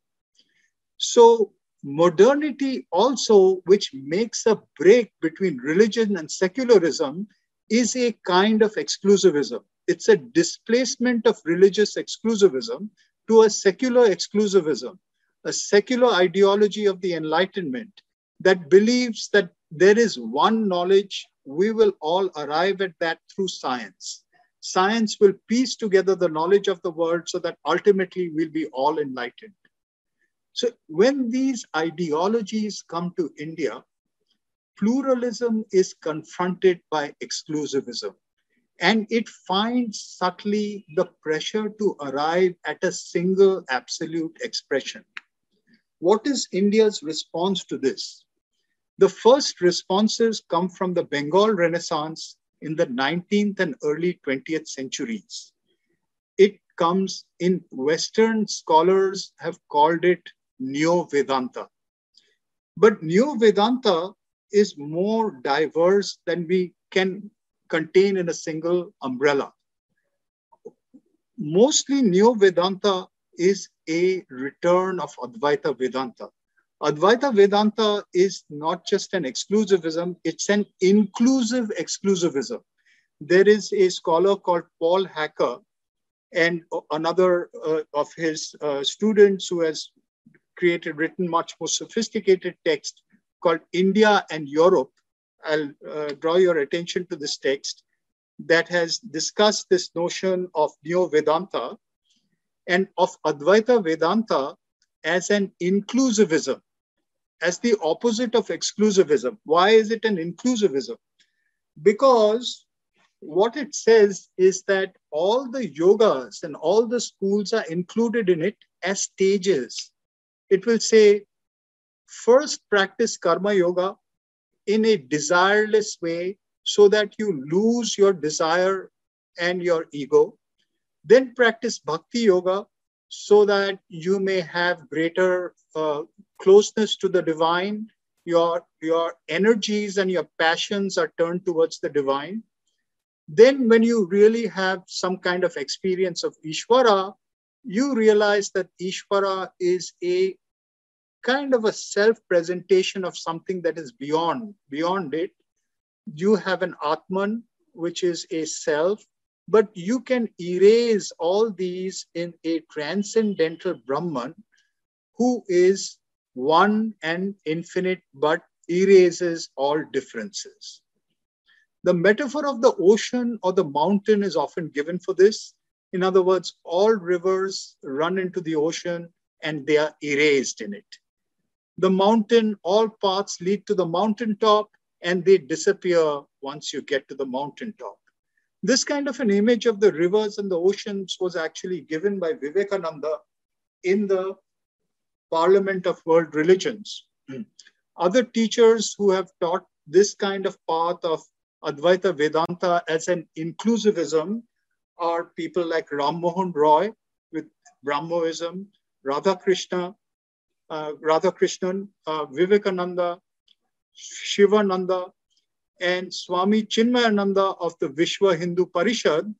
So, modernity also, which makes a break between religion and secularism, is a kind of exclusivism. It's a displacement of religious exclusivism to a secular exclusivism, a secular ideology of the Enlightenment that believes that there is one knowledge, we will all arrive at that through science science will piece together the knowledge of the world so that ultimately we'll be all enlightened. So when these ideologies come to India, pluralism is confronted by exclusivism and it finds subtly the pressure to arrive at a single absolute expression. What is India's response to this? The first responses come from the Bengal Renaissance in the 19th and early 20th centuries. It comes in Western scholars have called it Neo Vedanta. But Neo Vedanta is more diverse than we can contain in a single umbrella. Mostly Neo Vedanta is a return of Advaita Vedanta. Advaita Vedanta is not just an exclusivism, it's an inclusive exclusivism. There is a scholar called Paul Hacker and another uh, of his uh, students who has created, written much more sophisticated text called India and Europe. I'll uh, draw your attention to this text that has discussed this notion of Neo Vedanta and of Advaita Vedanta as an inclusivism as the opposite of exclusivism. Why is it an inclusivism? Because what it says is that all the yogas and all the schools are included in it as stages. It will say, first practice karma yoga in a desireless way so that you lose your desire and your ego. Then practice bhakti yoga so that you may have greater uh, closeness to the divine. Your, your energies and your passions are turned towards the divine. Then, when you really have some kind of experience of Ishvara, you realize that Ishvara is a kind of a self presentation of something that is beyond beyond it you have an atman which is a self but you can erase all these in a transcendental Brahman who is one and infinite, but erases all differences. The metaphor of the ocean or the mountain is often given for this. In other words, all rivers run into the ocean and they are erased in it. The mountain, all paths lead to the mountaintop and they disappear once you get to the mountaintop. This kind of an image of the rivers and the oceans was actually given by Vivekananda in the Parliament of World Religions. Other teachers who have taught this kind of path of Advaita Vedanta as an inclusivism are people like Ram Mohan Roy with Brahmoism, Radha Krishna, uh, Radha Krishnan, uh, Vivekananda, Shivananda, and Swami Chinmayananda of the Vishwa Hindu Parishad,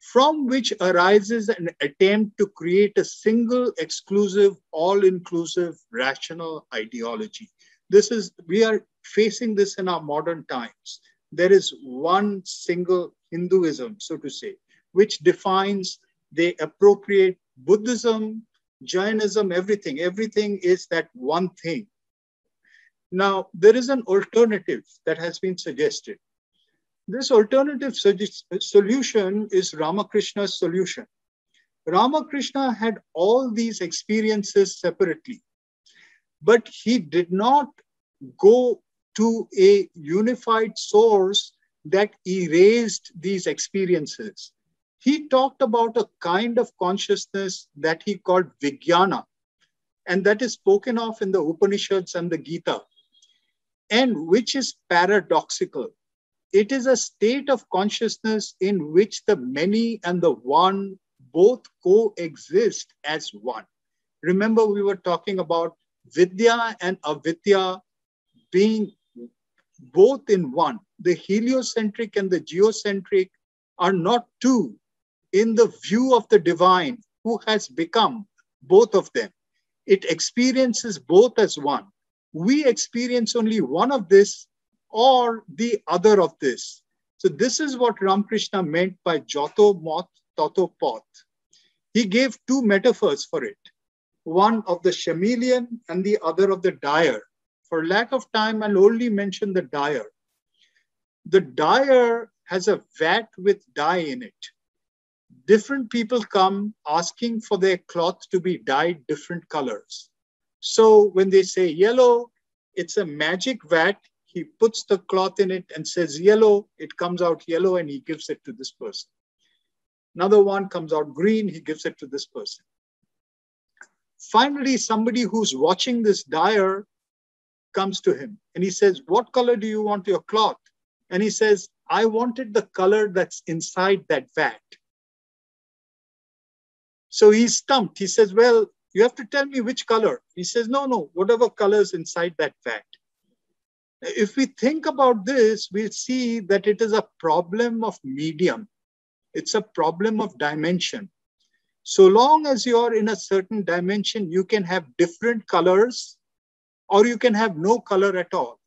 from which arises an attempt to create a single, exclusive, all inclusive, rational ideology. This is, we are facing this in our modern times. There is one single Hinduism, so to say, which defines, they appropriate Buddhism, Jainism, everything. Everything is that one thing. Now, there is an alternative that has been suggested. This alternative uh, solution is Ramakrishna's solution. Ramakrishna had all these experiences separately, but he did not go to a unified source that erased these experiences. He talked about a kind of consciousness that he called Vijnana, and that is spoken of in the Upanishads and the Gita and which is paradoxical. It is a state of consciousness in which the many and the one both coexist as one. Remember, we were talking about Vidya and Avidya being both in one. The heliocentric and the geocentric are not two in the view of the divine who has become both of them. It experiences both as one we experience only one of this or the other of this. So this is what Ramakrishna meant by Jato Mot Toto Pot. He gave two metaphors for it, one of the chameleon and the other of the dyer. For lack of time, I'll only mention the dyer. The dyer has a vat with dye in it. Different people come asking for their cloth to be dyed different colors. So when they say yellow, it's a magic vat. He puts the cloth in it and says yellow. It comes out yellow and he gives it to this person. Another one comes out green. He gives it to this person. Finally, somebody who's watching this dyer comes to him and he says, What color do you want your cloth? And he says, I wanted the color that's inside that vat. So he's stumped. He says, Well, you have to tell me which color. He says, no, no, whatever color is inside that vat. If we think about this, we'll see that it is a problem of medium. It's a problem of dimension. So long as you're in a certain dimension, you can have different colors or you can have no color at all.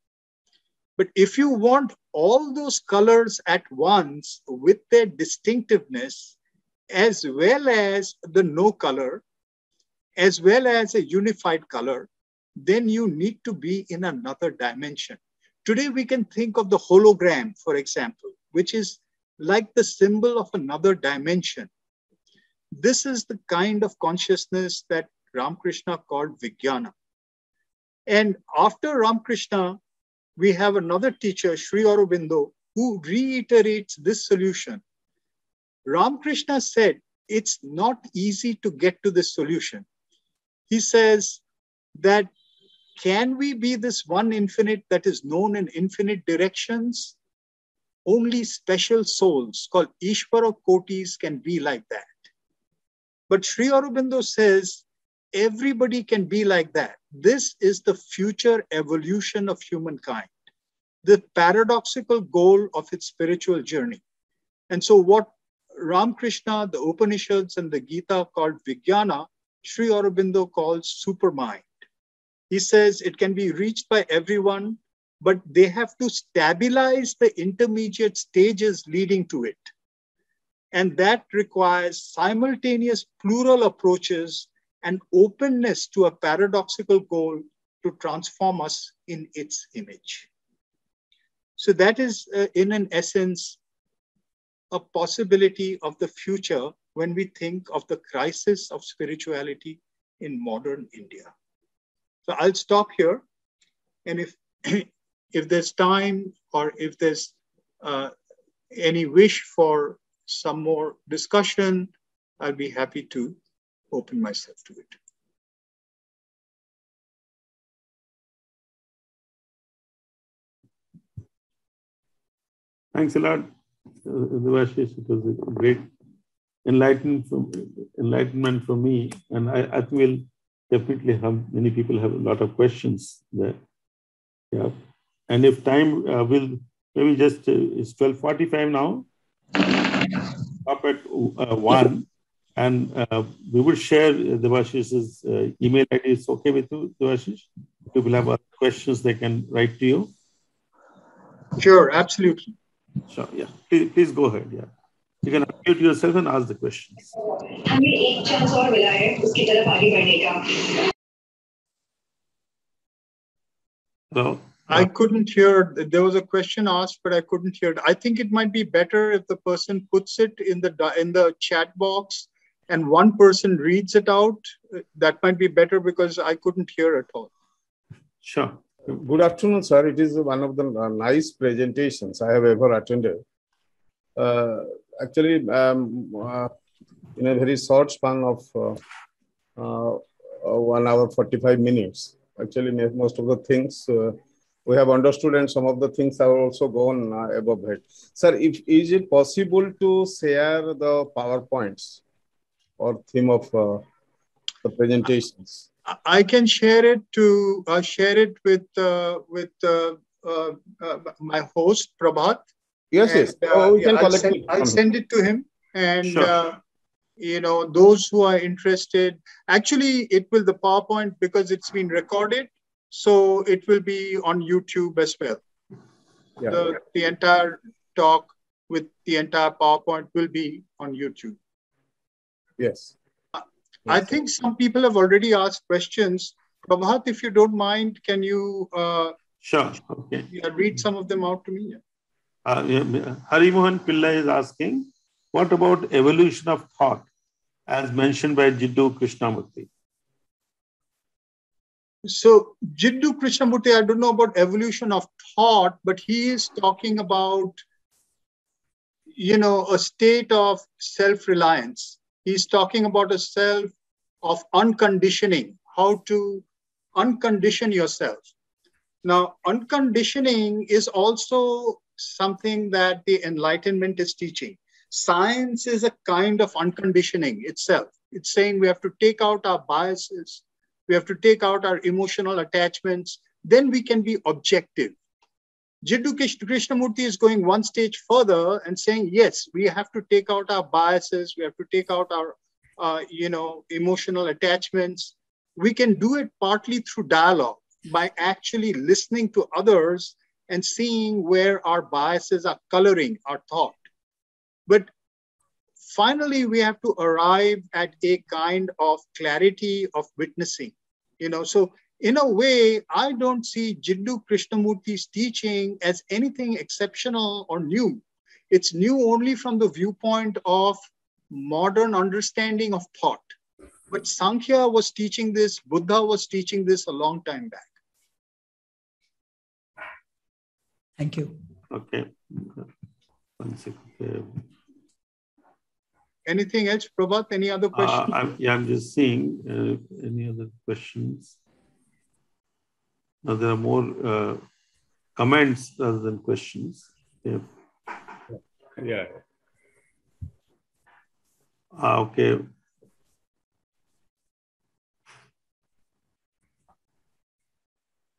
But if you want all those colors at once with their distinctiveness, as well as the no color, as well as a unified color, then you need to be in another dimension. Today, we can think of the hologram, for example, which is like the symbol of another dimension. This is the kind of consciousness that Ramakrishna called Vijnana. And after Ramakrishna, we have another teacher, Sri Aurobindo, who reiterates this solution. Ramakrishna said, it's not easy to get to this solution he says that can we be this one infinite that is known in infinite directions? Only special souls called Ishvara Kotis can be like that. But Sri Aurobindo says everybody can be like that. This is the future evolution of humankind, the paradoxical goal of its spiritual journey. And so, what Ramakrishna, the Upanishads, and the Gita called Vijnana Sri Aurobindo calls supermind. He says it can be reached by everyone but they have to stabilize the intermediate stages leading to it. And that requires simultaneous plural approaches and openness to a paradoxical goal to transform us in its image. So, that is, uh, in an essence, a possibility of the future when we think of the crisis of spirituality in modern India. So, I'll stop here. And if, if there's time or if there's uh, any wish for some more discussion, I'll be happy to open myself to it. Thanks a lot, Devashish. It was a great enlightenment for, enlightenment for me. And I, I will definitely have many people have a lot of questions there. Yeah. And if time uh, will, maybe just uh, it's 12.45 now up at uh, 1 and uh, we will share Devashish's uh, email ID. It's okay with you, Devashish? People have questions, they can write to you. Sure, absolutely. Sure, yeah. Please, please go ahead, yeah. You can unmute yourself and ask the questions. Hello? I couldn't hear. There was a question asked, but I couldn't hear it. I think it might be better if the person puts it in the in the chat box, and one person reads it out. That might be better because I couldn't hear at all. Sure. Good afternoon, sir. It is one of the nice presentations I have ever attended. Uh, actually, um, uh, in a very short span of uh, uh one hour, 45 minutes, actually, most of the things uh, we have understood and some of the things have also gone uh, above head. Sir, if is it possible to share the PowerPoints or theme of uh, the presentations? I can share it to uh, share it with uh, with uh, uh, my host Prabhat. Yes, and, yes. oh, we can yeah, I'll, send, I'll send it to him, and sure. you know those who are interested. Actually, it will the PowerPoint because it's been recorded so it will be on YouTube as well. Yeah, the, yeah. the entire talk with the entire PowerPoint will be on YouTube. Yes. I think some people have already asked questions. Prabhat, if you don't mind, can you uh, sure okay read some of them out to me? Uh, Hari Mohan Pillai is asking, what about evolution of thought, as mentioned by Jiddu Krishnamurti? So Jiddu Krishnamurti, I don't know about evolution of thought, but he is talking about, you know, a state of self-reliance. He's talking about a self of unconditioning, how to uncondition yourself. Now, unconditioning is also something that the Enlightenment is teaching. Science is a kind of unconditioning itself. It's saying we have to take out our biases, we have to take out our emotional attachments. Then we can be objective. Jiddu Krishnamurti is going one stage further and saying, yes, we have to take out our biases. We have to take out our, uh, you know, emotional attachments. We can do it partly through dialogue by actually listening to others and seeing where our biases are coloring our thought. But finally, we have to arrive at a kind of clarity of witnessing you know so in a way i don't see jiddu krishnamurti's teaching as anything exceptional or new it's new only from the viewpoint of modern understanding of thought but sankhya was teaching this buddha was teaching this a long time back thank you okay one second Anything else, Prabhat? Any other questions? Uh, I'm, yeah, I'm just seeing uh, any other questions. Now, there are more uh, comments rather than questions. Yeah. Yeah. Ah, okay.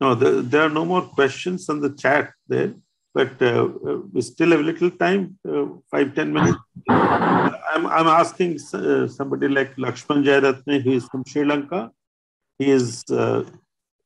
No, there, are no more questions on the chat there but uh, we still have a little time, uh, five, ten minutes. I'm, I'm asking uh, somebody like Lakshman Jairatne, who is from Sri Lanka. He is, uh,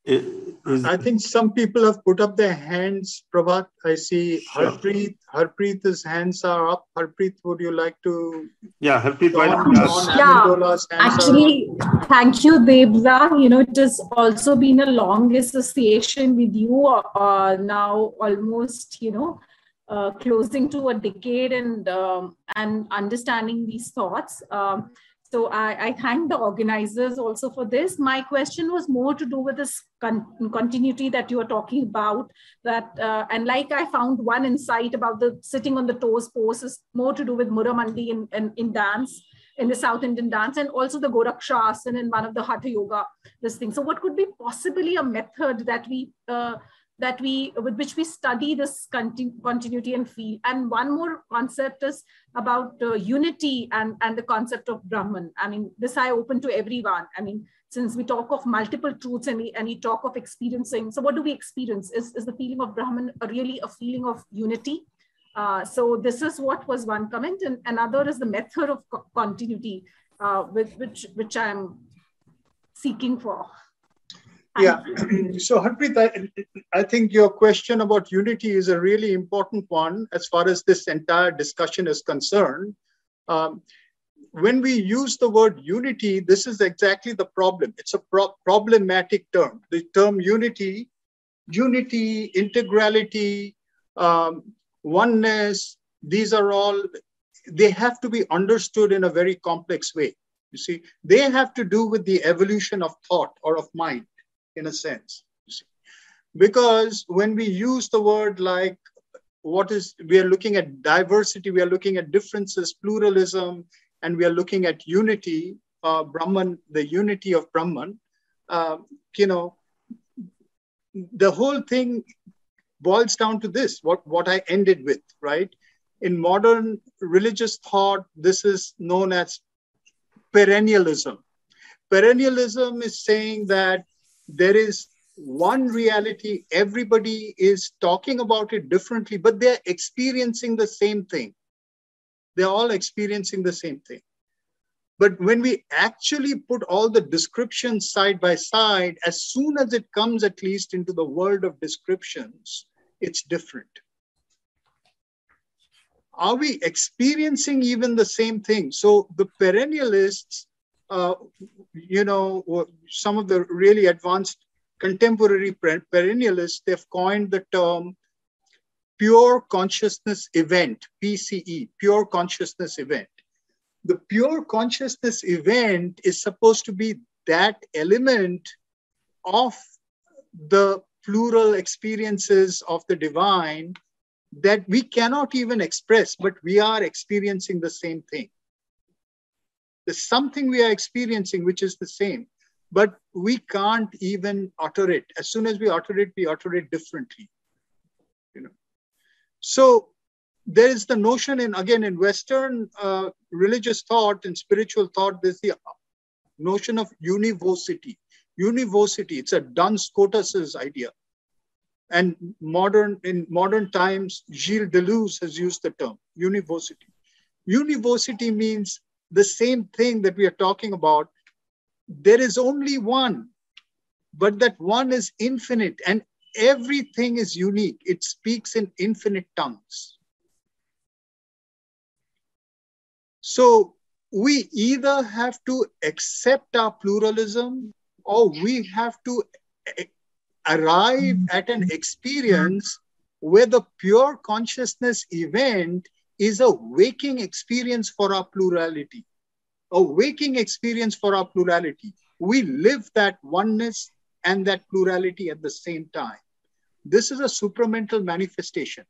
is, I think some people have put up their hands. Prabhat, I see Sure. Harpreet. Harpreet's hands are up. Harpreet, would you like to? yeah, Harpreet, why don't John, you John ask? Yeah, Amendola's hands are up. Actually, thank you, Debra. You know, it has also been a long association with you uh, now, almost, you know, uh, closing to a decade and um, and understanding these thoughts. Um, so I, I thank the organizers also for this. My question was more to do with this con- continuity that you are talking about. That uh, and like I found one insight about the sitting on the toes pose is more to do with Muramandi in, in, in dance in the South Indian dance and also the Gorakshasana in one of the Hatha Yoga, this thing. So what could be possibly a method that we, uh, that we, with which we study this conti- continuity and feel. And one more concept is about uh, unity and, and the concept of Brahman. I mean, this I open to everyone. I mean, since we talk of multiple truths and we, and we talk of experiencing, so what do we experience? Is, is the feeling of Brahman a really a feeling of unity? Uh, so this is what was one comment, and another is the method of co- continuity, uh, with which which I'm seeking for. Yeah. so, Harpreet, I, I think your question about unity is a really important one as far as this entire discussion is concerned. Um, when we use the word unity, this is exactly the problem. It's a pro- problematic term. The term unity, unity, integrality, um, oneness, these are all, they have to be understood in a very complex way. You see, they have to do with the evolution of thought or of mind, in a sense. Because when we use the word like what is, we are looking at diversity, we are looking at differences, pluralism, and we are looking at unity, uh, Brahman, the unity of Brahman, uh, you know, the whole thing boils down to this what what i ended with right in modern religious thought this is known as perennialism perennialism is saying that there is one reality everybody is talking about it differently but they're experiencing the same thing they're all experiencing the same thing but when we actually put all the descriptions side by side, as soon as it comes at least into the world of descriptions, it's different. Are we experiencing even the same thing? So the perennialists, uh, you know, some of the really advanced contemporary perennialists, they've coined the term pure consciousness event, PCE, pure consciousness event the pure consciousness event is supposed to be that element of the plural experiences of the divine that we cannot even express, but we are experiencing the same thing. There's something we are experiencing which is the same, but we can't even utter it. As soon as we utter it, we utter it differently. You know, so there is the notion in again in western uh, religious thought and spiritual thought there's the notion of univocity univocity it's a duns scotus's idea and modern in modern times gilles deleuze has used the term univocity univocity means the same thing that we are talking about there is only one but that one is infinite and everything is unique. It speaks in infinite tongues. So we either have to accept our pluralism or we have to arrive at an experience where the pure consciousness event is a waking experience for our plurality, a waking experience for our plurality. We live that oneness and that plurality at the same time. This is a supramental manifestation.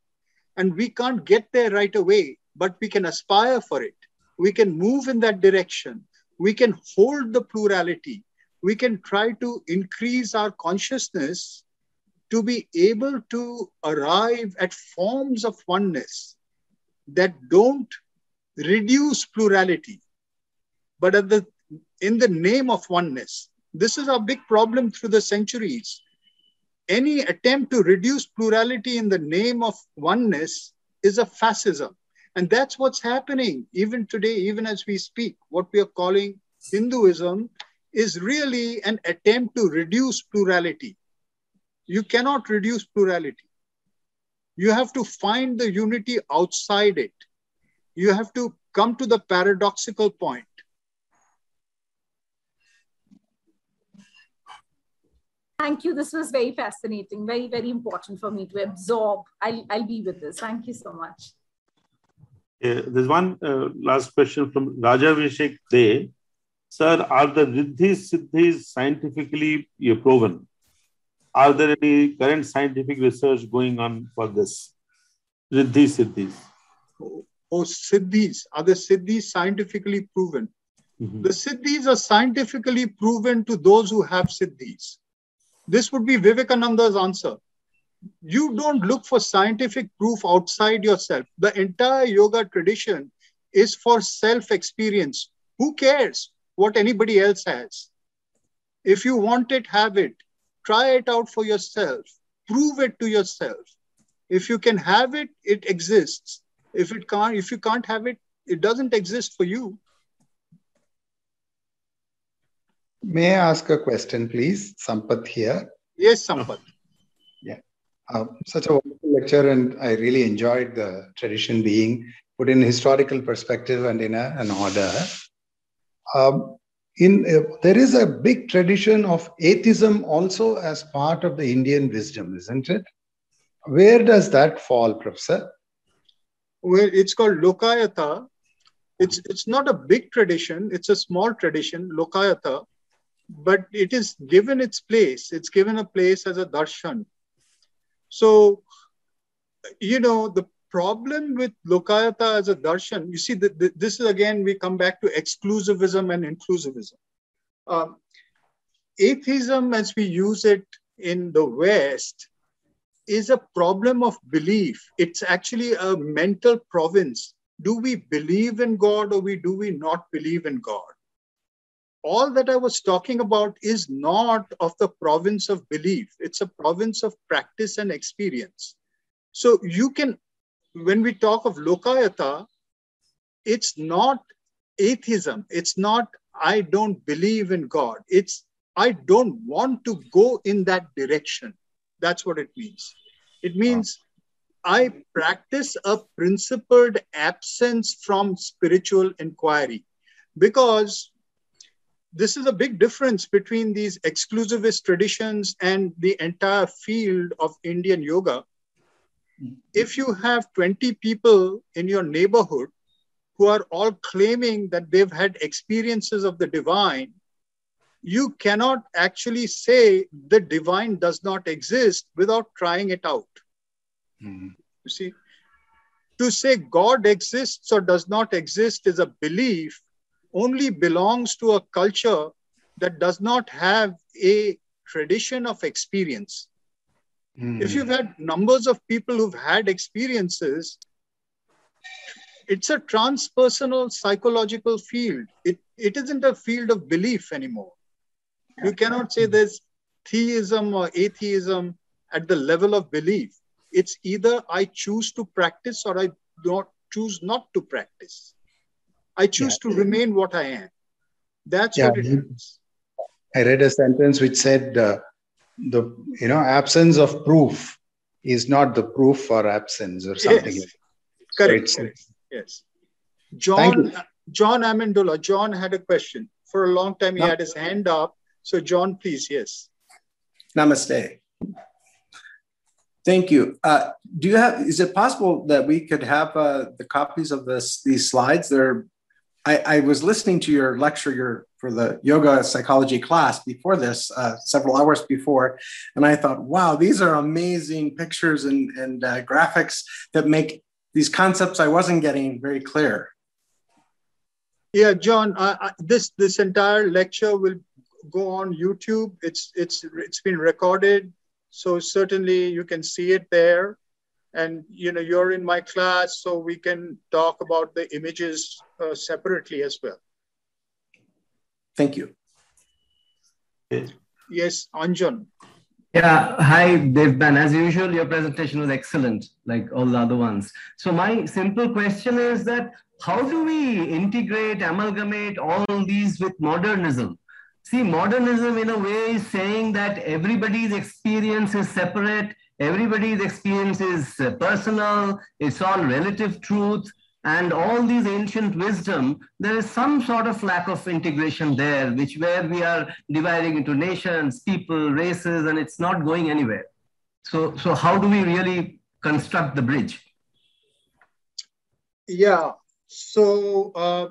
And we can't get there right away, but we can aspire for it we can move in that direction. We can hold the plurality. We can try to increase our consciousness to be able to arrive at forms of oneness that don't reduce plurality, but at the, in the name of oneness. This is a big problem through the centuries. Any attempt to reduce plurality in the name of oneness is a fascism. And that's what's happening even today, even as we speak. What we are calling Hinduism is really an attempt to reduce plurality. you cannot reduce plurality. You have to find the unity outside it. You have to come to the paradoxical point. Thank you. This was very fascinating, very, very important for me to absorb. I'll, I'll be with this. Thank you so much. Uh, there's one uh, last question from Raja Vishek De. Sir, are the Riddhis Siddhis scientifically proven? Are there any current scientific research going on for this? Riddhi Siddhis. Oh, oh, Siddhis. Are the Siddhis scientifically proven? Mm-hmm. The Siddhis are scientifically proven to those who have Siddhis. This would be Vivekananda's answer. You don't look for scientific proof outside yourself. The entire yoga tradition is for self experience. Who cares what anybody else has? If you want it, have it. Try it out for yourself. Prove it to yourself. If you can have it, it exists. If it can't, if you can't have it, it doesn't exist for you. May I ask a question, please? Sampath here. Yes, Sampath. Yeah. Uh, such a wonderful lecture, and I really enjoyed the tradition being put in historical perspective and in a, an order. Um, in uh, there is a big tradition of atheism also as part of the Indian wisdom, isn't it? Where does that fall, Professor? Well, it's called Lokayata. It's it's not a big tradition. It's a small tradition, Lokayata but it is given its place. It's given a place as a darshan. So, you know, the problem with Lokayata as a darshan, you see, this is again, we come back to exclusivism and inclusivism. Um, atheism, as we use it in the West, is a problem of belief. It's actually a mental province. Do we believe in God or we do we not believe in God? all that I was talking about is not of the province of belief, it's a province of practice and experience. So you can, when we talk of Lokayata, it's not atheism, it's not I don't believe in God, it's I don't want to go in that direction. That's what it means. It means I practice a principled absence from spiritual inquiry because this is a big difference between these exclusivist traditions and the entire field of Indian yoga. If you have 20 people in your neighborhood who are all claiming that they've had experiences of the divine, you cannot actually say the divine does not exist without trying it out. Mm-hmm. You see, to say God exists or does not exist is a belief only belongs to a culture that does not have a tradition of experience. Mm. If you've had numbers of people who've had experiences, it's a transpersonal psychological field. It, it isn't a field of belief anymore. You cannot say there's theism or atheism at the level of belief. It's either I choose to practice or I don't choose not to practice. I choose yeah. to remain what I am. That's yeah. what it is. I read a sentence which said uh, the you know absence of proof is not the proof for absence or something. Yes. Correct. So correct. Yes. John John Amendola. John had a question. For a long time, he no. had his hand up. So, John, please, yes. Namaste. Thank you. Uh, do you have? Is it possible that we could have uh, the copies of this these slides? They're I, I, was listening to your lecture your, for the yoga psychology class before this, uh, several hours before, and I thought, wow, these are amazing pictures and, and uh, graphics that make these concepts I wasn't getting very clear. Yeah, John, this this entire lecture will go on YouTube. It's it's it's been recorded, so certainly you can see it there and you know you're in my class so we can talk about the images uh, separately as well. Thank you. Yes anjan. Yeah hi devban. As usual your presentation was excellent like all the other ones. So my simple question is that how do we integrate amalgamate all these with modernism? See, modernism in a way is saying that everybody's experience is separate, everybody's experience is uh, personal, it's all relative truth, and all these ancient wisdom, there is some sort of lack of integration there, which where we are dividing into nations, people, races, and it's not going anywhere. So, so how do we really construct the bridge? Yeah. So, uh,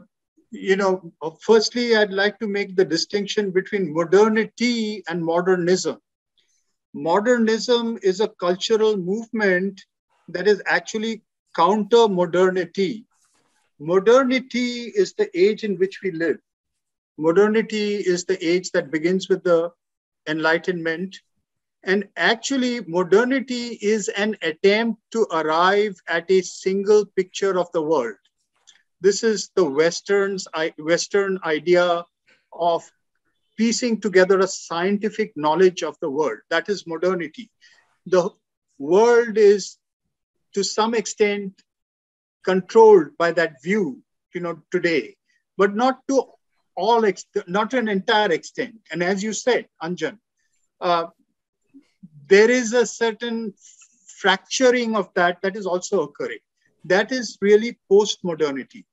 you know, firstly, I'd like to make the distinction between modernity and modernism. Modernism is a cultural movement that is actually counter modernity. Modernity is the age in which we live. Modernity is the age that begins with the Enlightenment. And actually, modernity is an attempt to arrive at a single picture of the world. This is the Western's, Western idea of piecing together a scientific knowledge of the world. That is modernity. The world is to some extent controlled by that view, you know, today, but not to all, ex- not to an entire extent. And as you said, Anjan, uh, there is a certain fracturing of that that is also occurring. That is really post-modernity.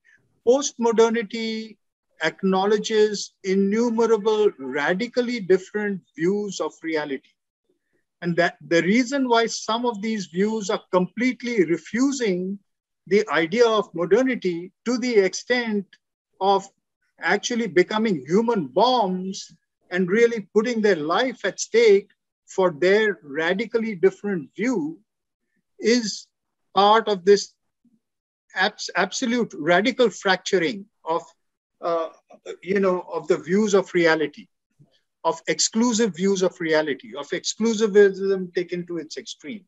Post-modernity acknowledges innumerable radically different views of reality. And that the reason why some of these views are completely refusing the idea of modernity to the extent of actually becoming human bombs and really putting their life at stake for their radically different view is part of this abs- absolute radical fracturing of uh, you know of the views of reality of exclusive views of reality, of exclusivism taken to its extreme.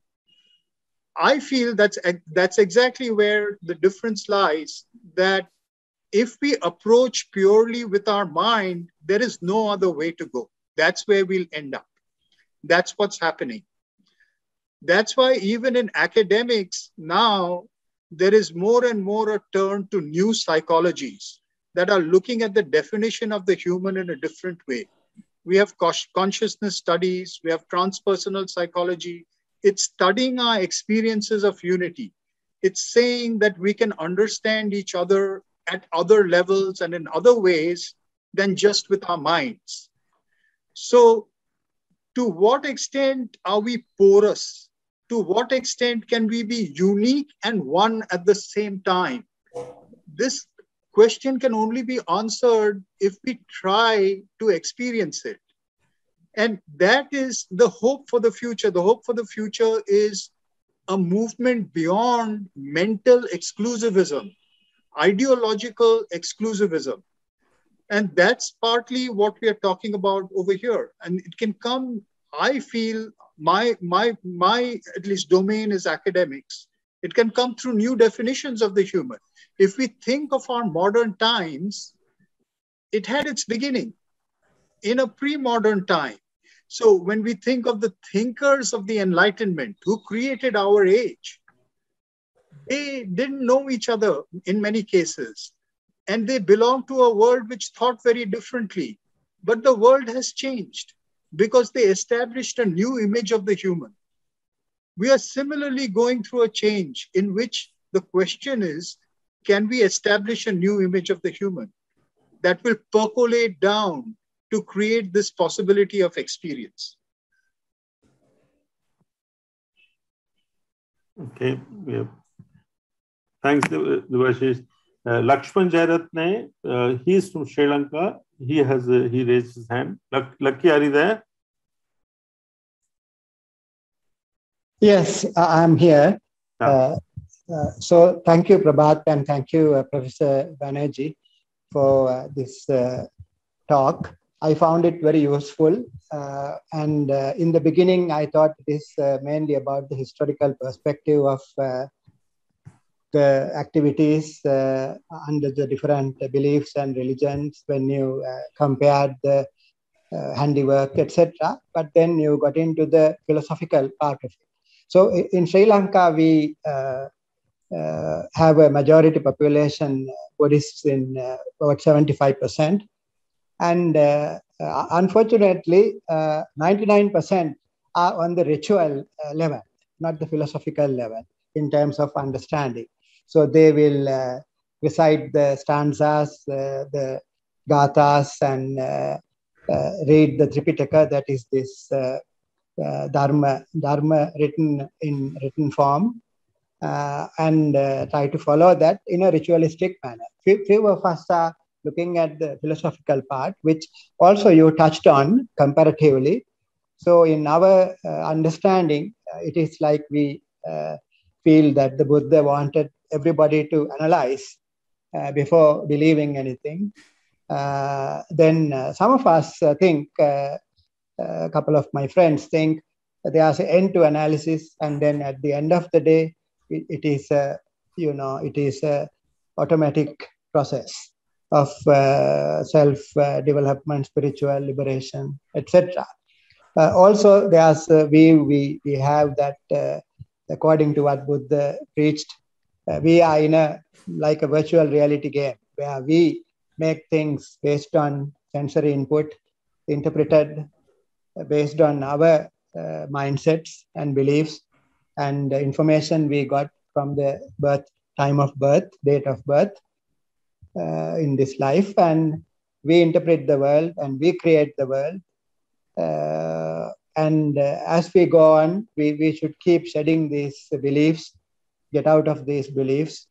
I feel that's, that's exactly where the difference lies that if we approach purely with our mind, there is no other way to go. That's where we'll end up. That's what's happening. That's why, even in academics, now there is more and more a turn to new psychologies that are looking at the definition of the human in a different way we have consciousness studies, we have transpersonal psychology. It's studying our experiences of unity. It's saying that we can understand each other at other levels and in other ways than just with our minds. So, to what extent are we porous? To what extent can we be unique and one at the same time? This question can only be answered if we try to experience it. And that is the hope for the future. The hope for the future is a movement beyond mental exclusivism, ideological exclusivism. And that's partly what we are talking about over here. And it can come, I feel, my, my, my at least domain is academics. It can come through new definitions of the human if we think of our modern times, it had its beginning in a pre modern time. So when we think of the thinkers of the Enlightenment who created our age, they didn't know each other in many cases. And they belonged to a world which thought very differently. But the world has changed because they established a new image of the human. We are similarly going through a change in which the question is can we establish a new image of the human that will percolate down to create this possibility of experience? Okay, yeah. Thanks, Devashish. Uh, Lakshman Jairatne, uh, is from Sri Lanka. He has uh, he raised his hand. Lucky, are you there? Yes, I'm here. Yeah. Uh, so thank you, Prabhat, and thank you, uh, Professor Banerjee, for uh, this talk. I found it very useful. and in the beginning, I thought it is mainly about the historical perspective of the activities uh, under the different beliefs and religions when you uh, compared the uh, handiwork, etc. But then you got into the philosophical part of it. So in Sri Lanka, we uh, Uh, have a majority population uh, Buddhists in uh, about 75%. And Uh, uh unfortunately, uh, 99% are on the ritual level, not the philosophical level in terms of understanding. So they will recite the stanzas, the gathas, and read the Tripitaka, that is this uh, dharma, dharma written in written form, uh, and uh, try to follow that in a ritualistic manner. Few, of us are looking at the philosophical part, which also you touched on comparatively. So, in our understanding, it is like we feel that the Buddha wanted everybody to analyze uh, before believing anything. Uh, then uh, some of us think a couple of my friends think there's an end to analysis and then at the end of the day it, it is a you know it is a automatic process of uh, self uh, development spiritual liberation etc uh, also there's a view we we have that uh, according to what buddha preached uh, we are in a like a virtual reality game where we make things based on sensory input interpreted based on our uh, mindsets and beliefs and information we got from the birth time of birth date of birth uh, in this life. And we interpret the world and we create the world. Uh, and uh, as we go on we, we should keep shedding these beliefs get out of these beliefs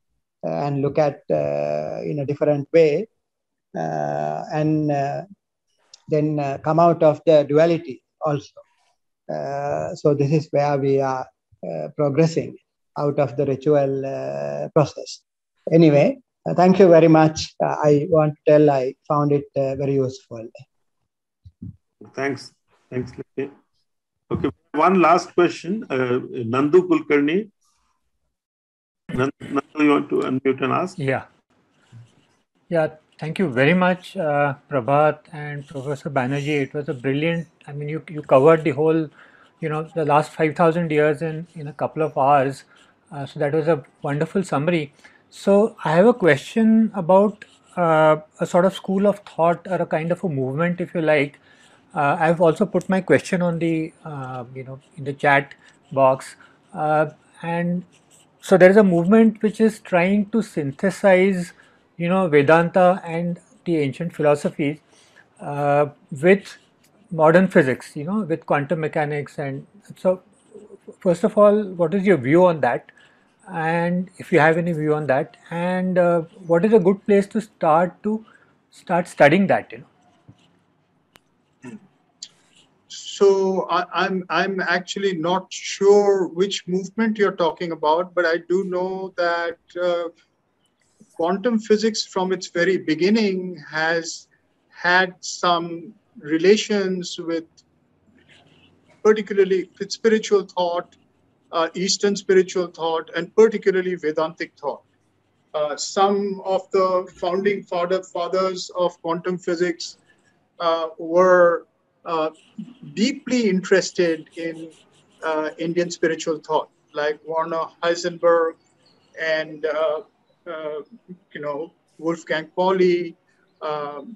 uh, and look at uh, in a different way. And then uh, come out of the duality also. Uh, so this is where we are. uh, Uh, progressing out of the ritual uh, process. Anyway, uh, thank you very much. I want to tell I found it very useful. Thanks. Thanks. Okay, one last question. Uh, Nandu Kulkarni. Nandu, you want to unmute and ask? Yeah. Yeah, Thank you very much, uh, Prabhat and Professor Banerjee. It was a brilliant. I mean, you you covered the whole, you know, the last five thousand years in in a couple of hours. Uh, so that was a wonderful summary. So I have a question about uh, a sort of school of thought or a kind of a movement, if you like. Uh, I've also put my question on the uh, you know in the chat box, uh, and so there is a movement which is trying to synthesize you know Vedanta and the ancient philosophies uh, with modern physics, you know, with quantum mechanics. And so, first of all, what is your view on that? And if you have any view on that, and uh, what is a good place to start to start studying that, you know? So I, I'm I'm actually not sure which movement you're talking about, but I do know that uh, quantum physics from its very beginning has had some relations with particularly spiritual thought, uh, Eastern spiritual thought, and particularly Vedantic thought. Uh, some of the founding father, fathers of quantum physics uh, were uh, deeply interested in uh, Indian spiritual thought, like Werner Heisenberg and uh, you know, Wolfgang Pauli, um,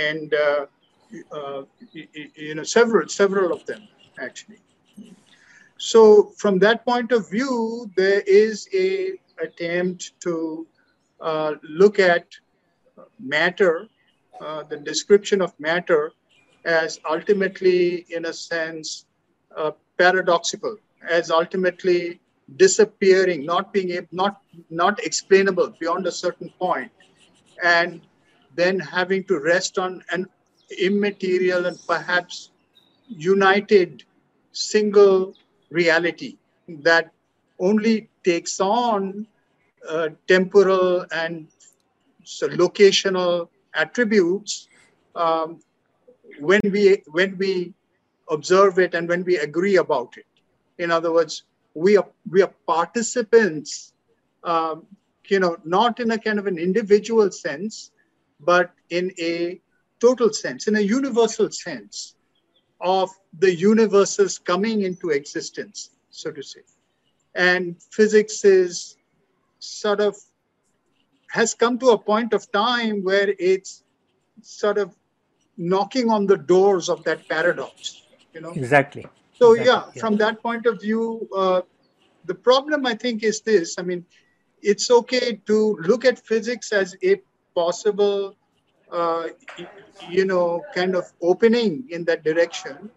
and uh, you know, several, several of them actually. So from that point of view, there is a attempt to uh, look at matter, uh, the description of matter, as ultimately, in a sense, uh, paradoxical, as ultimately disappearing, not being able, not not explainable beyond a certain point, and then having to rest on an immaterial and perhaps united single reality that only takes on uh, temporal and so locational attributes um, when we when we observe it and when we agree about it. In other words, we are we are participants um, you know not in a kind of an individual sense but in a total sense in a universal sense of the universes coming into existence so to say and physics is sort of has come to a point of time where it's sort of knocking on the doors of that paradox. You know exactly. So exactly. yeah, yeah, from that point of view, uh, the problem I think is this. I mean, it's okay to look at physics as a possible, uh, you know, kind of opening in that direction.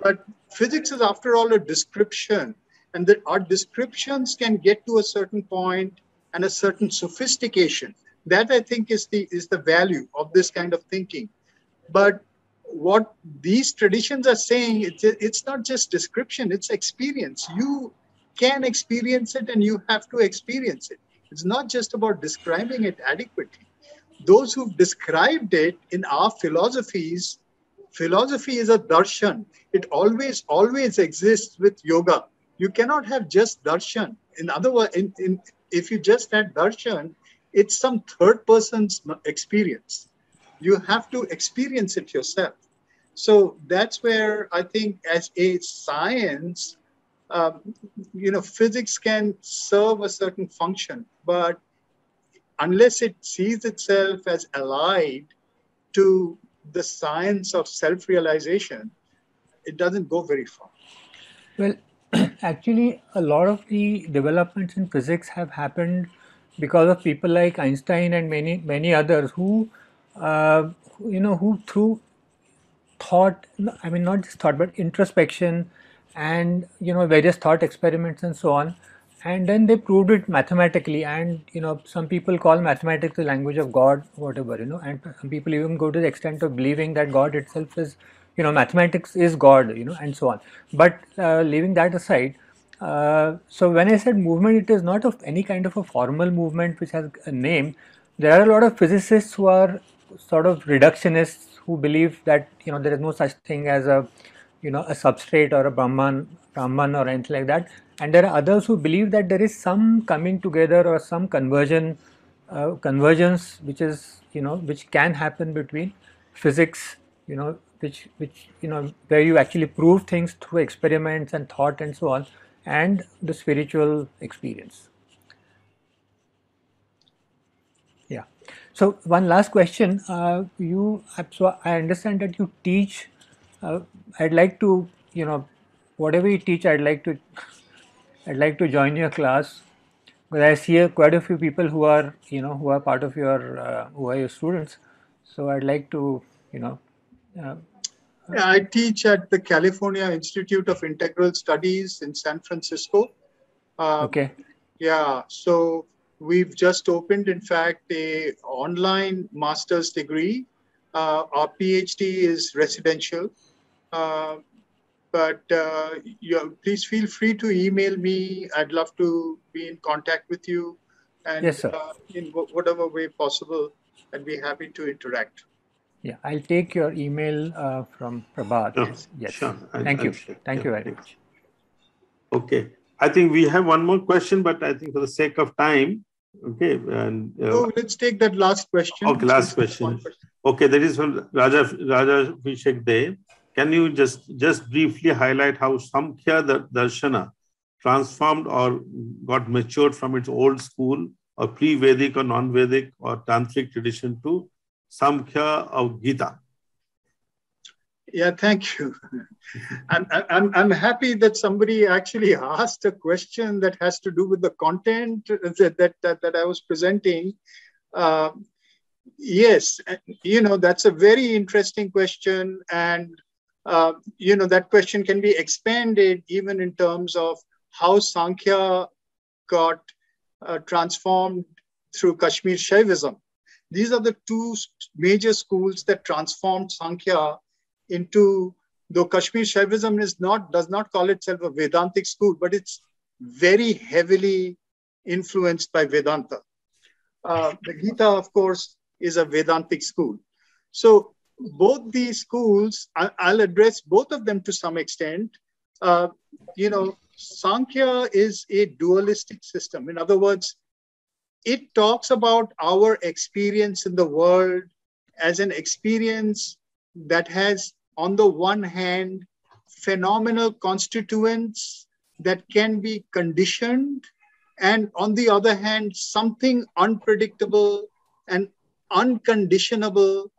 But physics is, after all, a description, and that our descriptions can get to a certain point and a certain sophistication. That I think is the is the value of this kind of thinking. But what these traditions are saying, it's, it's not just description; it's experience. You can experience it, and you have to experience it. It's not just about describing it adequately. Those who've described it in our philosophies, philosophy is a darshan. It always, always exists with yoga. You cannot have just darshan. In other words, in, in, if you just had darshan, it's some third person's experience. You have to experience it yourself. So that's where I think, as a science, um, you know, physics can serve a certain function, but unless it sees itself as allied to the science of self-realization, it doesn't go very far. Well, actually, a lot of the developments in physics have happened because of people like Einstein and many many others who, uh, you know, who through thought, I mean, not just thought, but introspection and you know various thought experiments and so on and then they proved it mathematically. And you know some people call mathematics the language of god whatever you know. And some people even go to the extent of believing that god itself is you know mathematics is god you know and so on. But uh, leaving that aside uh, so when i said movement it is not of any kind of a formal movement which has a name. There are a lot of physicists who are sort of reductionists who believe that you know there is no such thing as a you know a substrate or a brahman brahman or anything like that. And there are others who believe that there is some coming together or some conversion uh, convergence which is you know which can happen between physics you know which which you know where you actually prove things through experiments and thought and so on and the spiritual experience. Yeah. So one last question. Uh, you so i understand that you teach uh, I'd like to, you know, whatever you teach, I'd like to, I'd like to join your class because I see quite a few people who are, you know, who are part of your, uh, who are your students. So I'd like to, you know. Uh, yeah, I teach at the California Institute of Integral Studies in San Francisco. Uh, okay. Yeah, so we've just opened, in fact, a online master's degree. Uh, our PhD is residential. Uh, but uh, you, please feel free to email me. I'd love to be in contact with you, and yes, uh, in whatever way possible, I'd be happy to interact. Yeah, I'll take your email uh, from Prabhat. Sure, yes. yes. Sure. Thank I'll, you. I'll Thank yeah, you very much. Okay. I think we have one more question, but I think for the sake of time, okay. And uh, oh, let's take that last question. Okay, last question. Okay, that is from Raja Raja Vishek Dev. Can you just, just briefly highlight how Samkhya Darshana transformed or got matured from its old school or pre-Vedic or non-Vedic or Tantric tradition to Samkhya of Gita? Yeah, thank you. I'm, I'm, I'm happy that somebody actually asked a question that has to do with the content that, that, that, that I was presenting. Uh, yes, you know, that's a very interesting question. And uh, you know, that question can be expanded even in terms of how Sankhya got uh, transformed through Kashmir Shaivism. These are the two major schools that transformed Sankhya into, though Kashmir Shaivism is not, does not call itself a Vedantic school, but it's very heavily influenced by Vedanta. Uh, the Gita, of course, is a Vedantic school. So both these schools, I'll address both of them to some extent. Uh, you know, Sankhya is a dualistic system. In other words, it talks about our experience in the world as an experience that has, on the one hand, phenomenal constituents that can be conditioned, and on the other hand, something unpredictable and unconditionable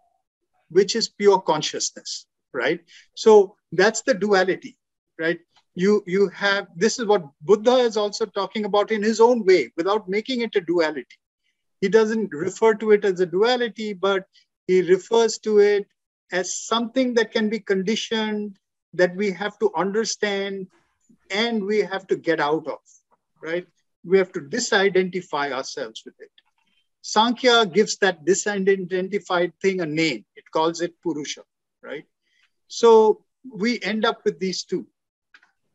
which is pure consciousness, right? So that's the duality, right? You you have this is what Buddha is also talking about in his own way, without making it a duality. He doesn't refer to it as a duality, but he refers to it as something that can be conditioned, that we have to understand, and we have to get out of, right? We have to disidentify ourselves with it. Sankhya gives that disidentified thing a name. It calls it Purusha, right? So we end up with these two.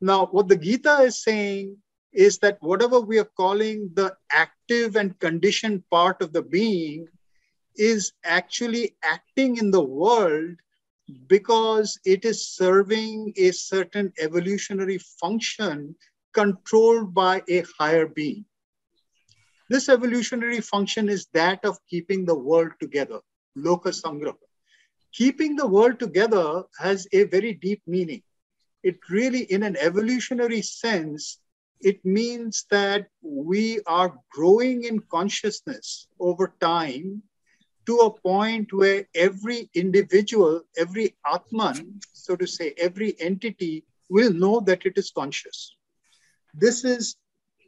Now, what the Gita is saying is that whatever we are calling the active and conditioned part of the being is actually acting in the world because it is serving a certain evolutionary function controlled by a higher being. This evolutionary function is that of keeping the world together, loka sangraha. Keeping the world together has a very deep meaning. It really, in an evolutionary sense, it means that we are growing in consciousness over time to a point where every individual, every Atman, so to say, every entity will know that it is conscious. This is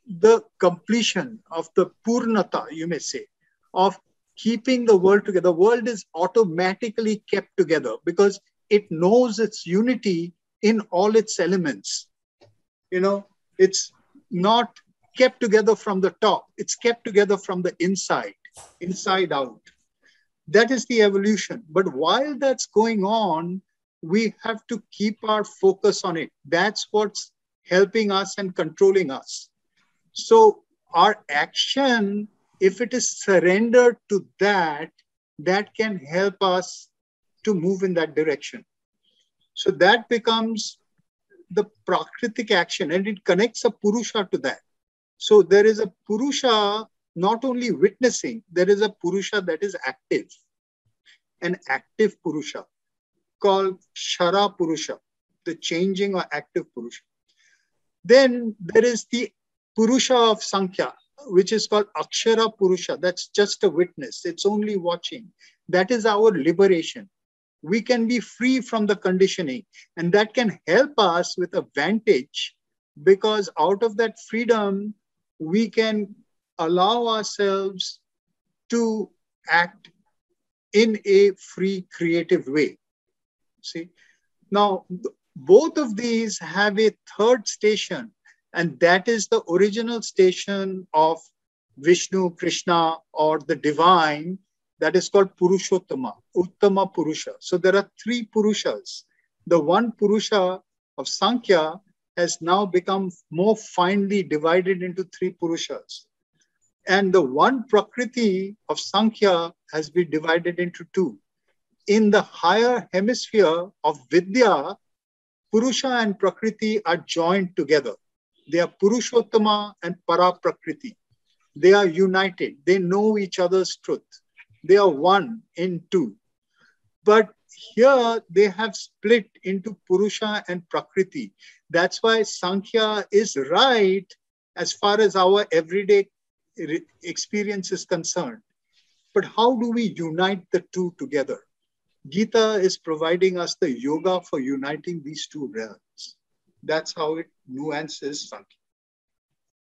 the completion of the purnata, you may say, of keeping the world together. The world is automatically kept together because it knows its unity in all its elements. You know, it's not kept together from the top, it's kept together from the inside, inside out. That is the evolution. But while that's going on, we have to keep our focus on it. That's what's helping us and controlling us. So our action, if it is surrendered to that, that can help us to move in that direction. So that becomes the prakritic action and it connects a purusha to that. So there is a purusha not only witnessing, there is a purusha that is active, an active purusha called kshara purusha, the changing or active purusha. Then there is the Purusha of Sankhya, which is called Akshara Purusha. That's just a witness, it's only watching. That is our liberation. We can be free from the conditioning, and that can help us with a vantage because out of that freedom, we can allow ourselves to act in a free, creative way. See, now both of these have a third station and that is the original station of Vishnu, Krishna, or the divine that is called Purushottama, Uttama Purusha. So there are three Purushas. The one Purusha of Sankhya has now become more finely divided into three Purushas. And the one Prakriti of Sankhya has been divided into two. In the higher hemisphere of Vidya, Purusha and Prakriti are joined together. They are Purushottama and Paraprakriti. They are united. They know each other's truth. They are one in two. But here they have split into Purusha and Prakriti. That's why Sankhya is right as far as our everyday experience is concerned. But how do we unite the two together? Gita is providing us the yoga for uniting these two realms. That's how it nuances Sankhya.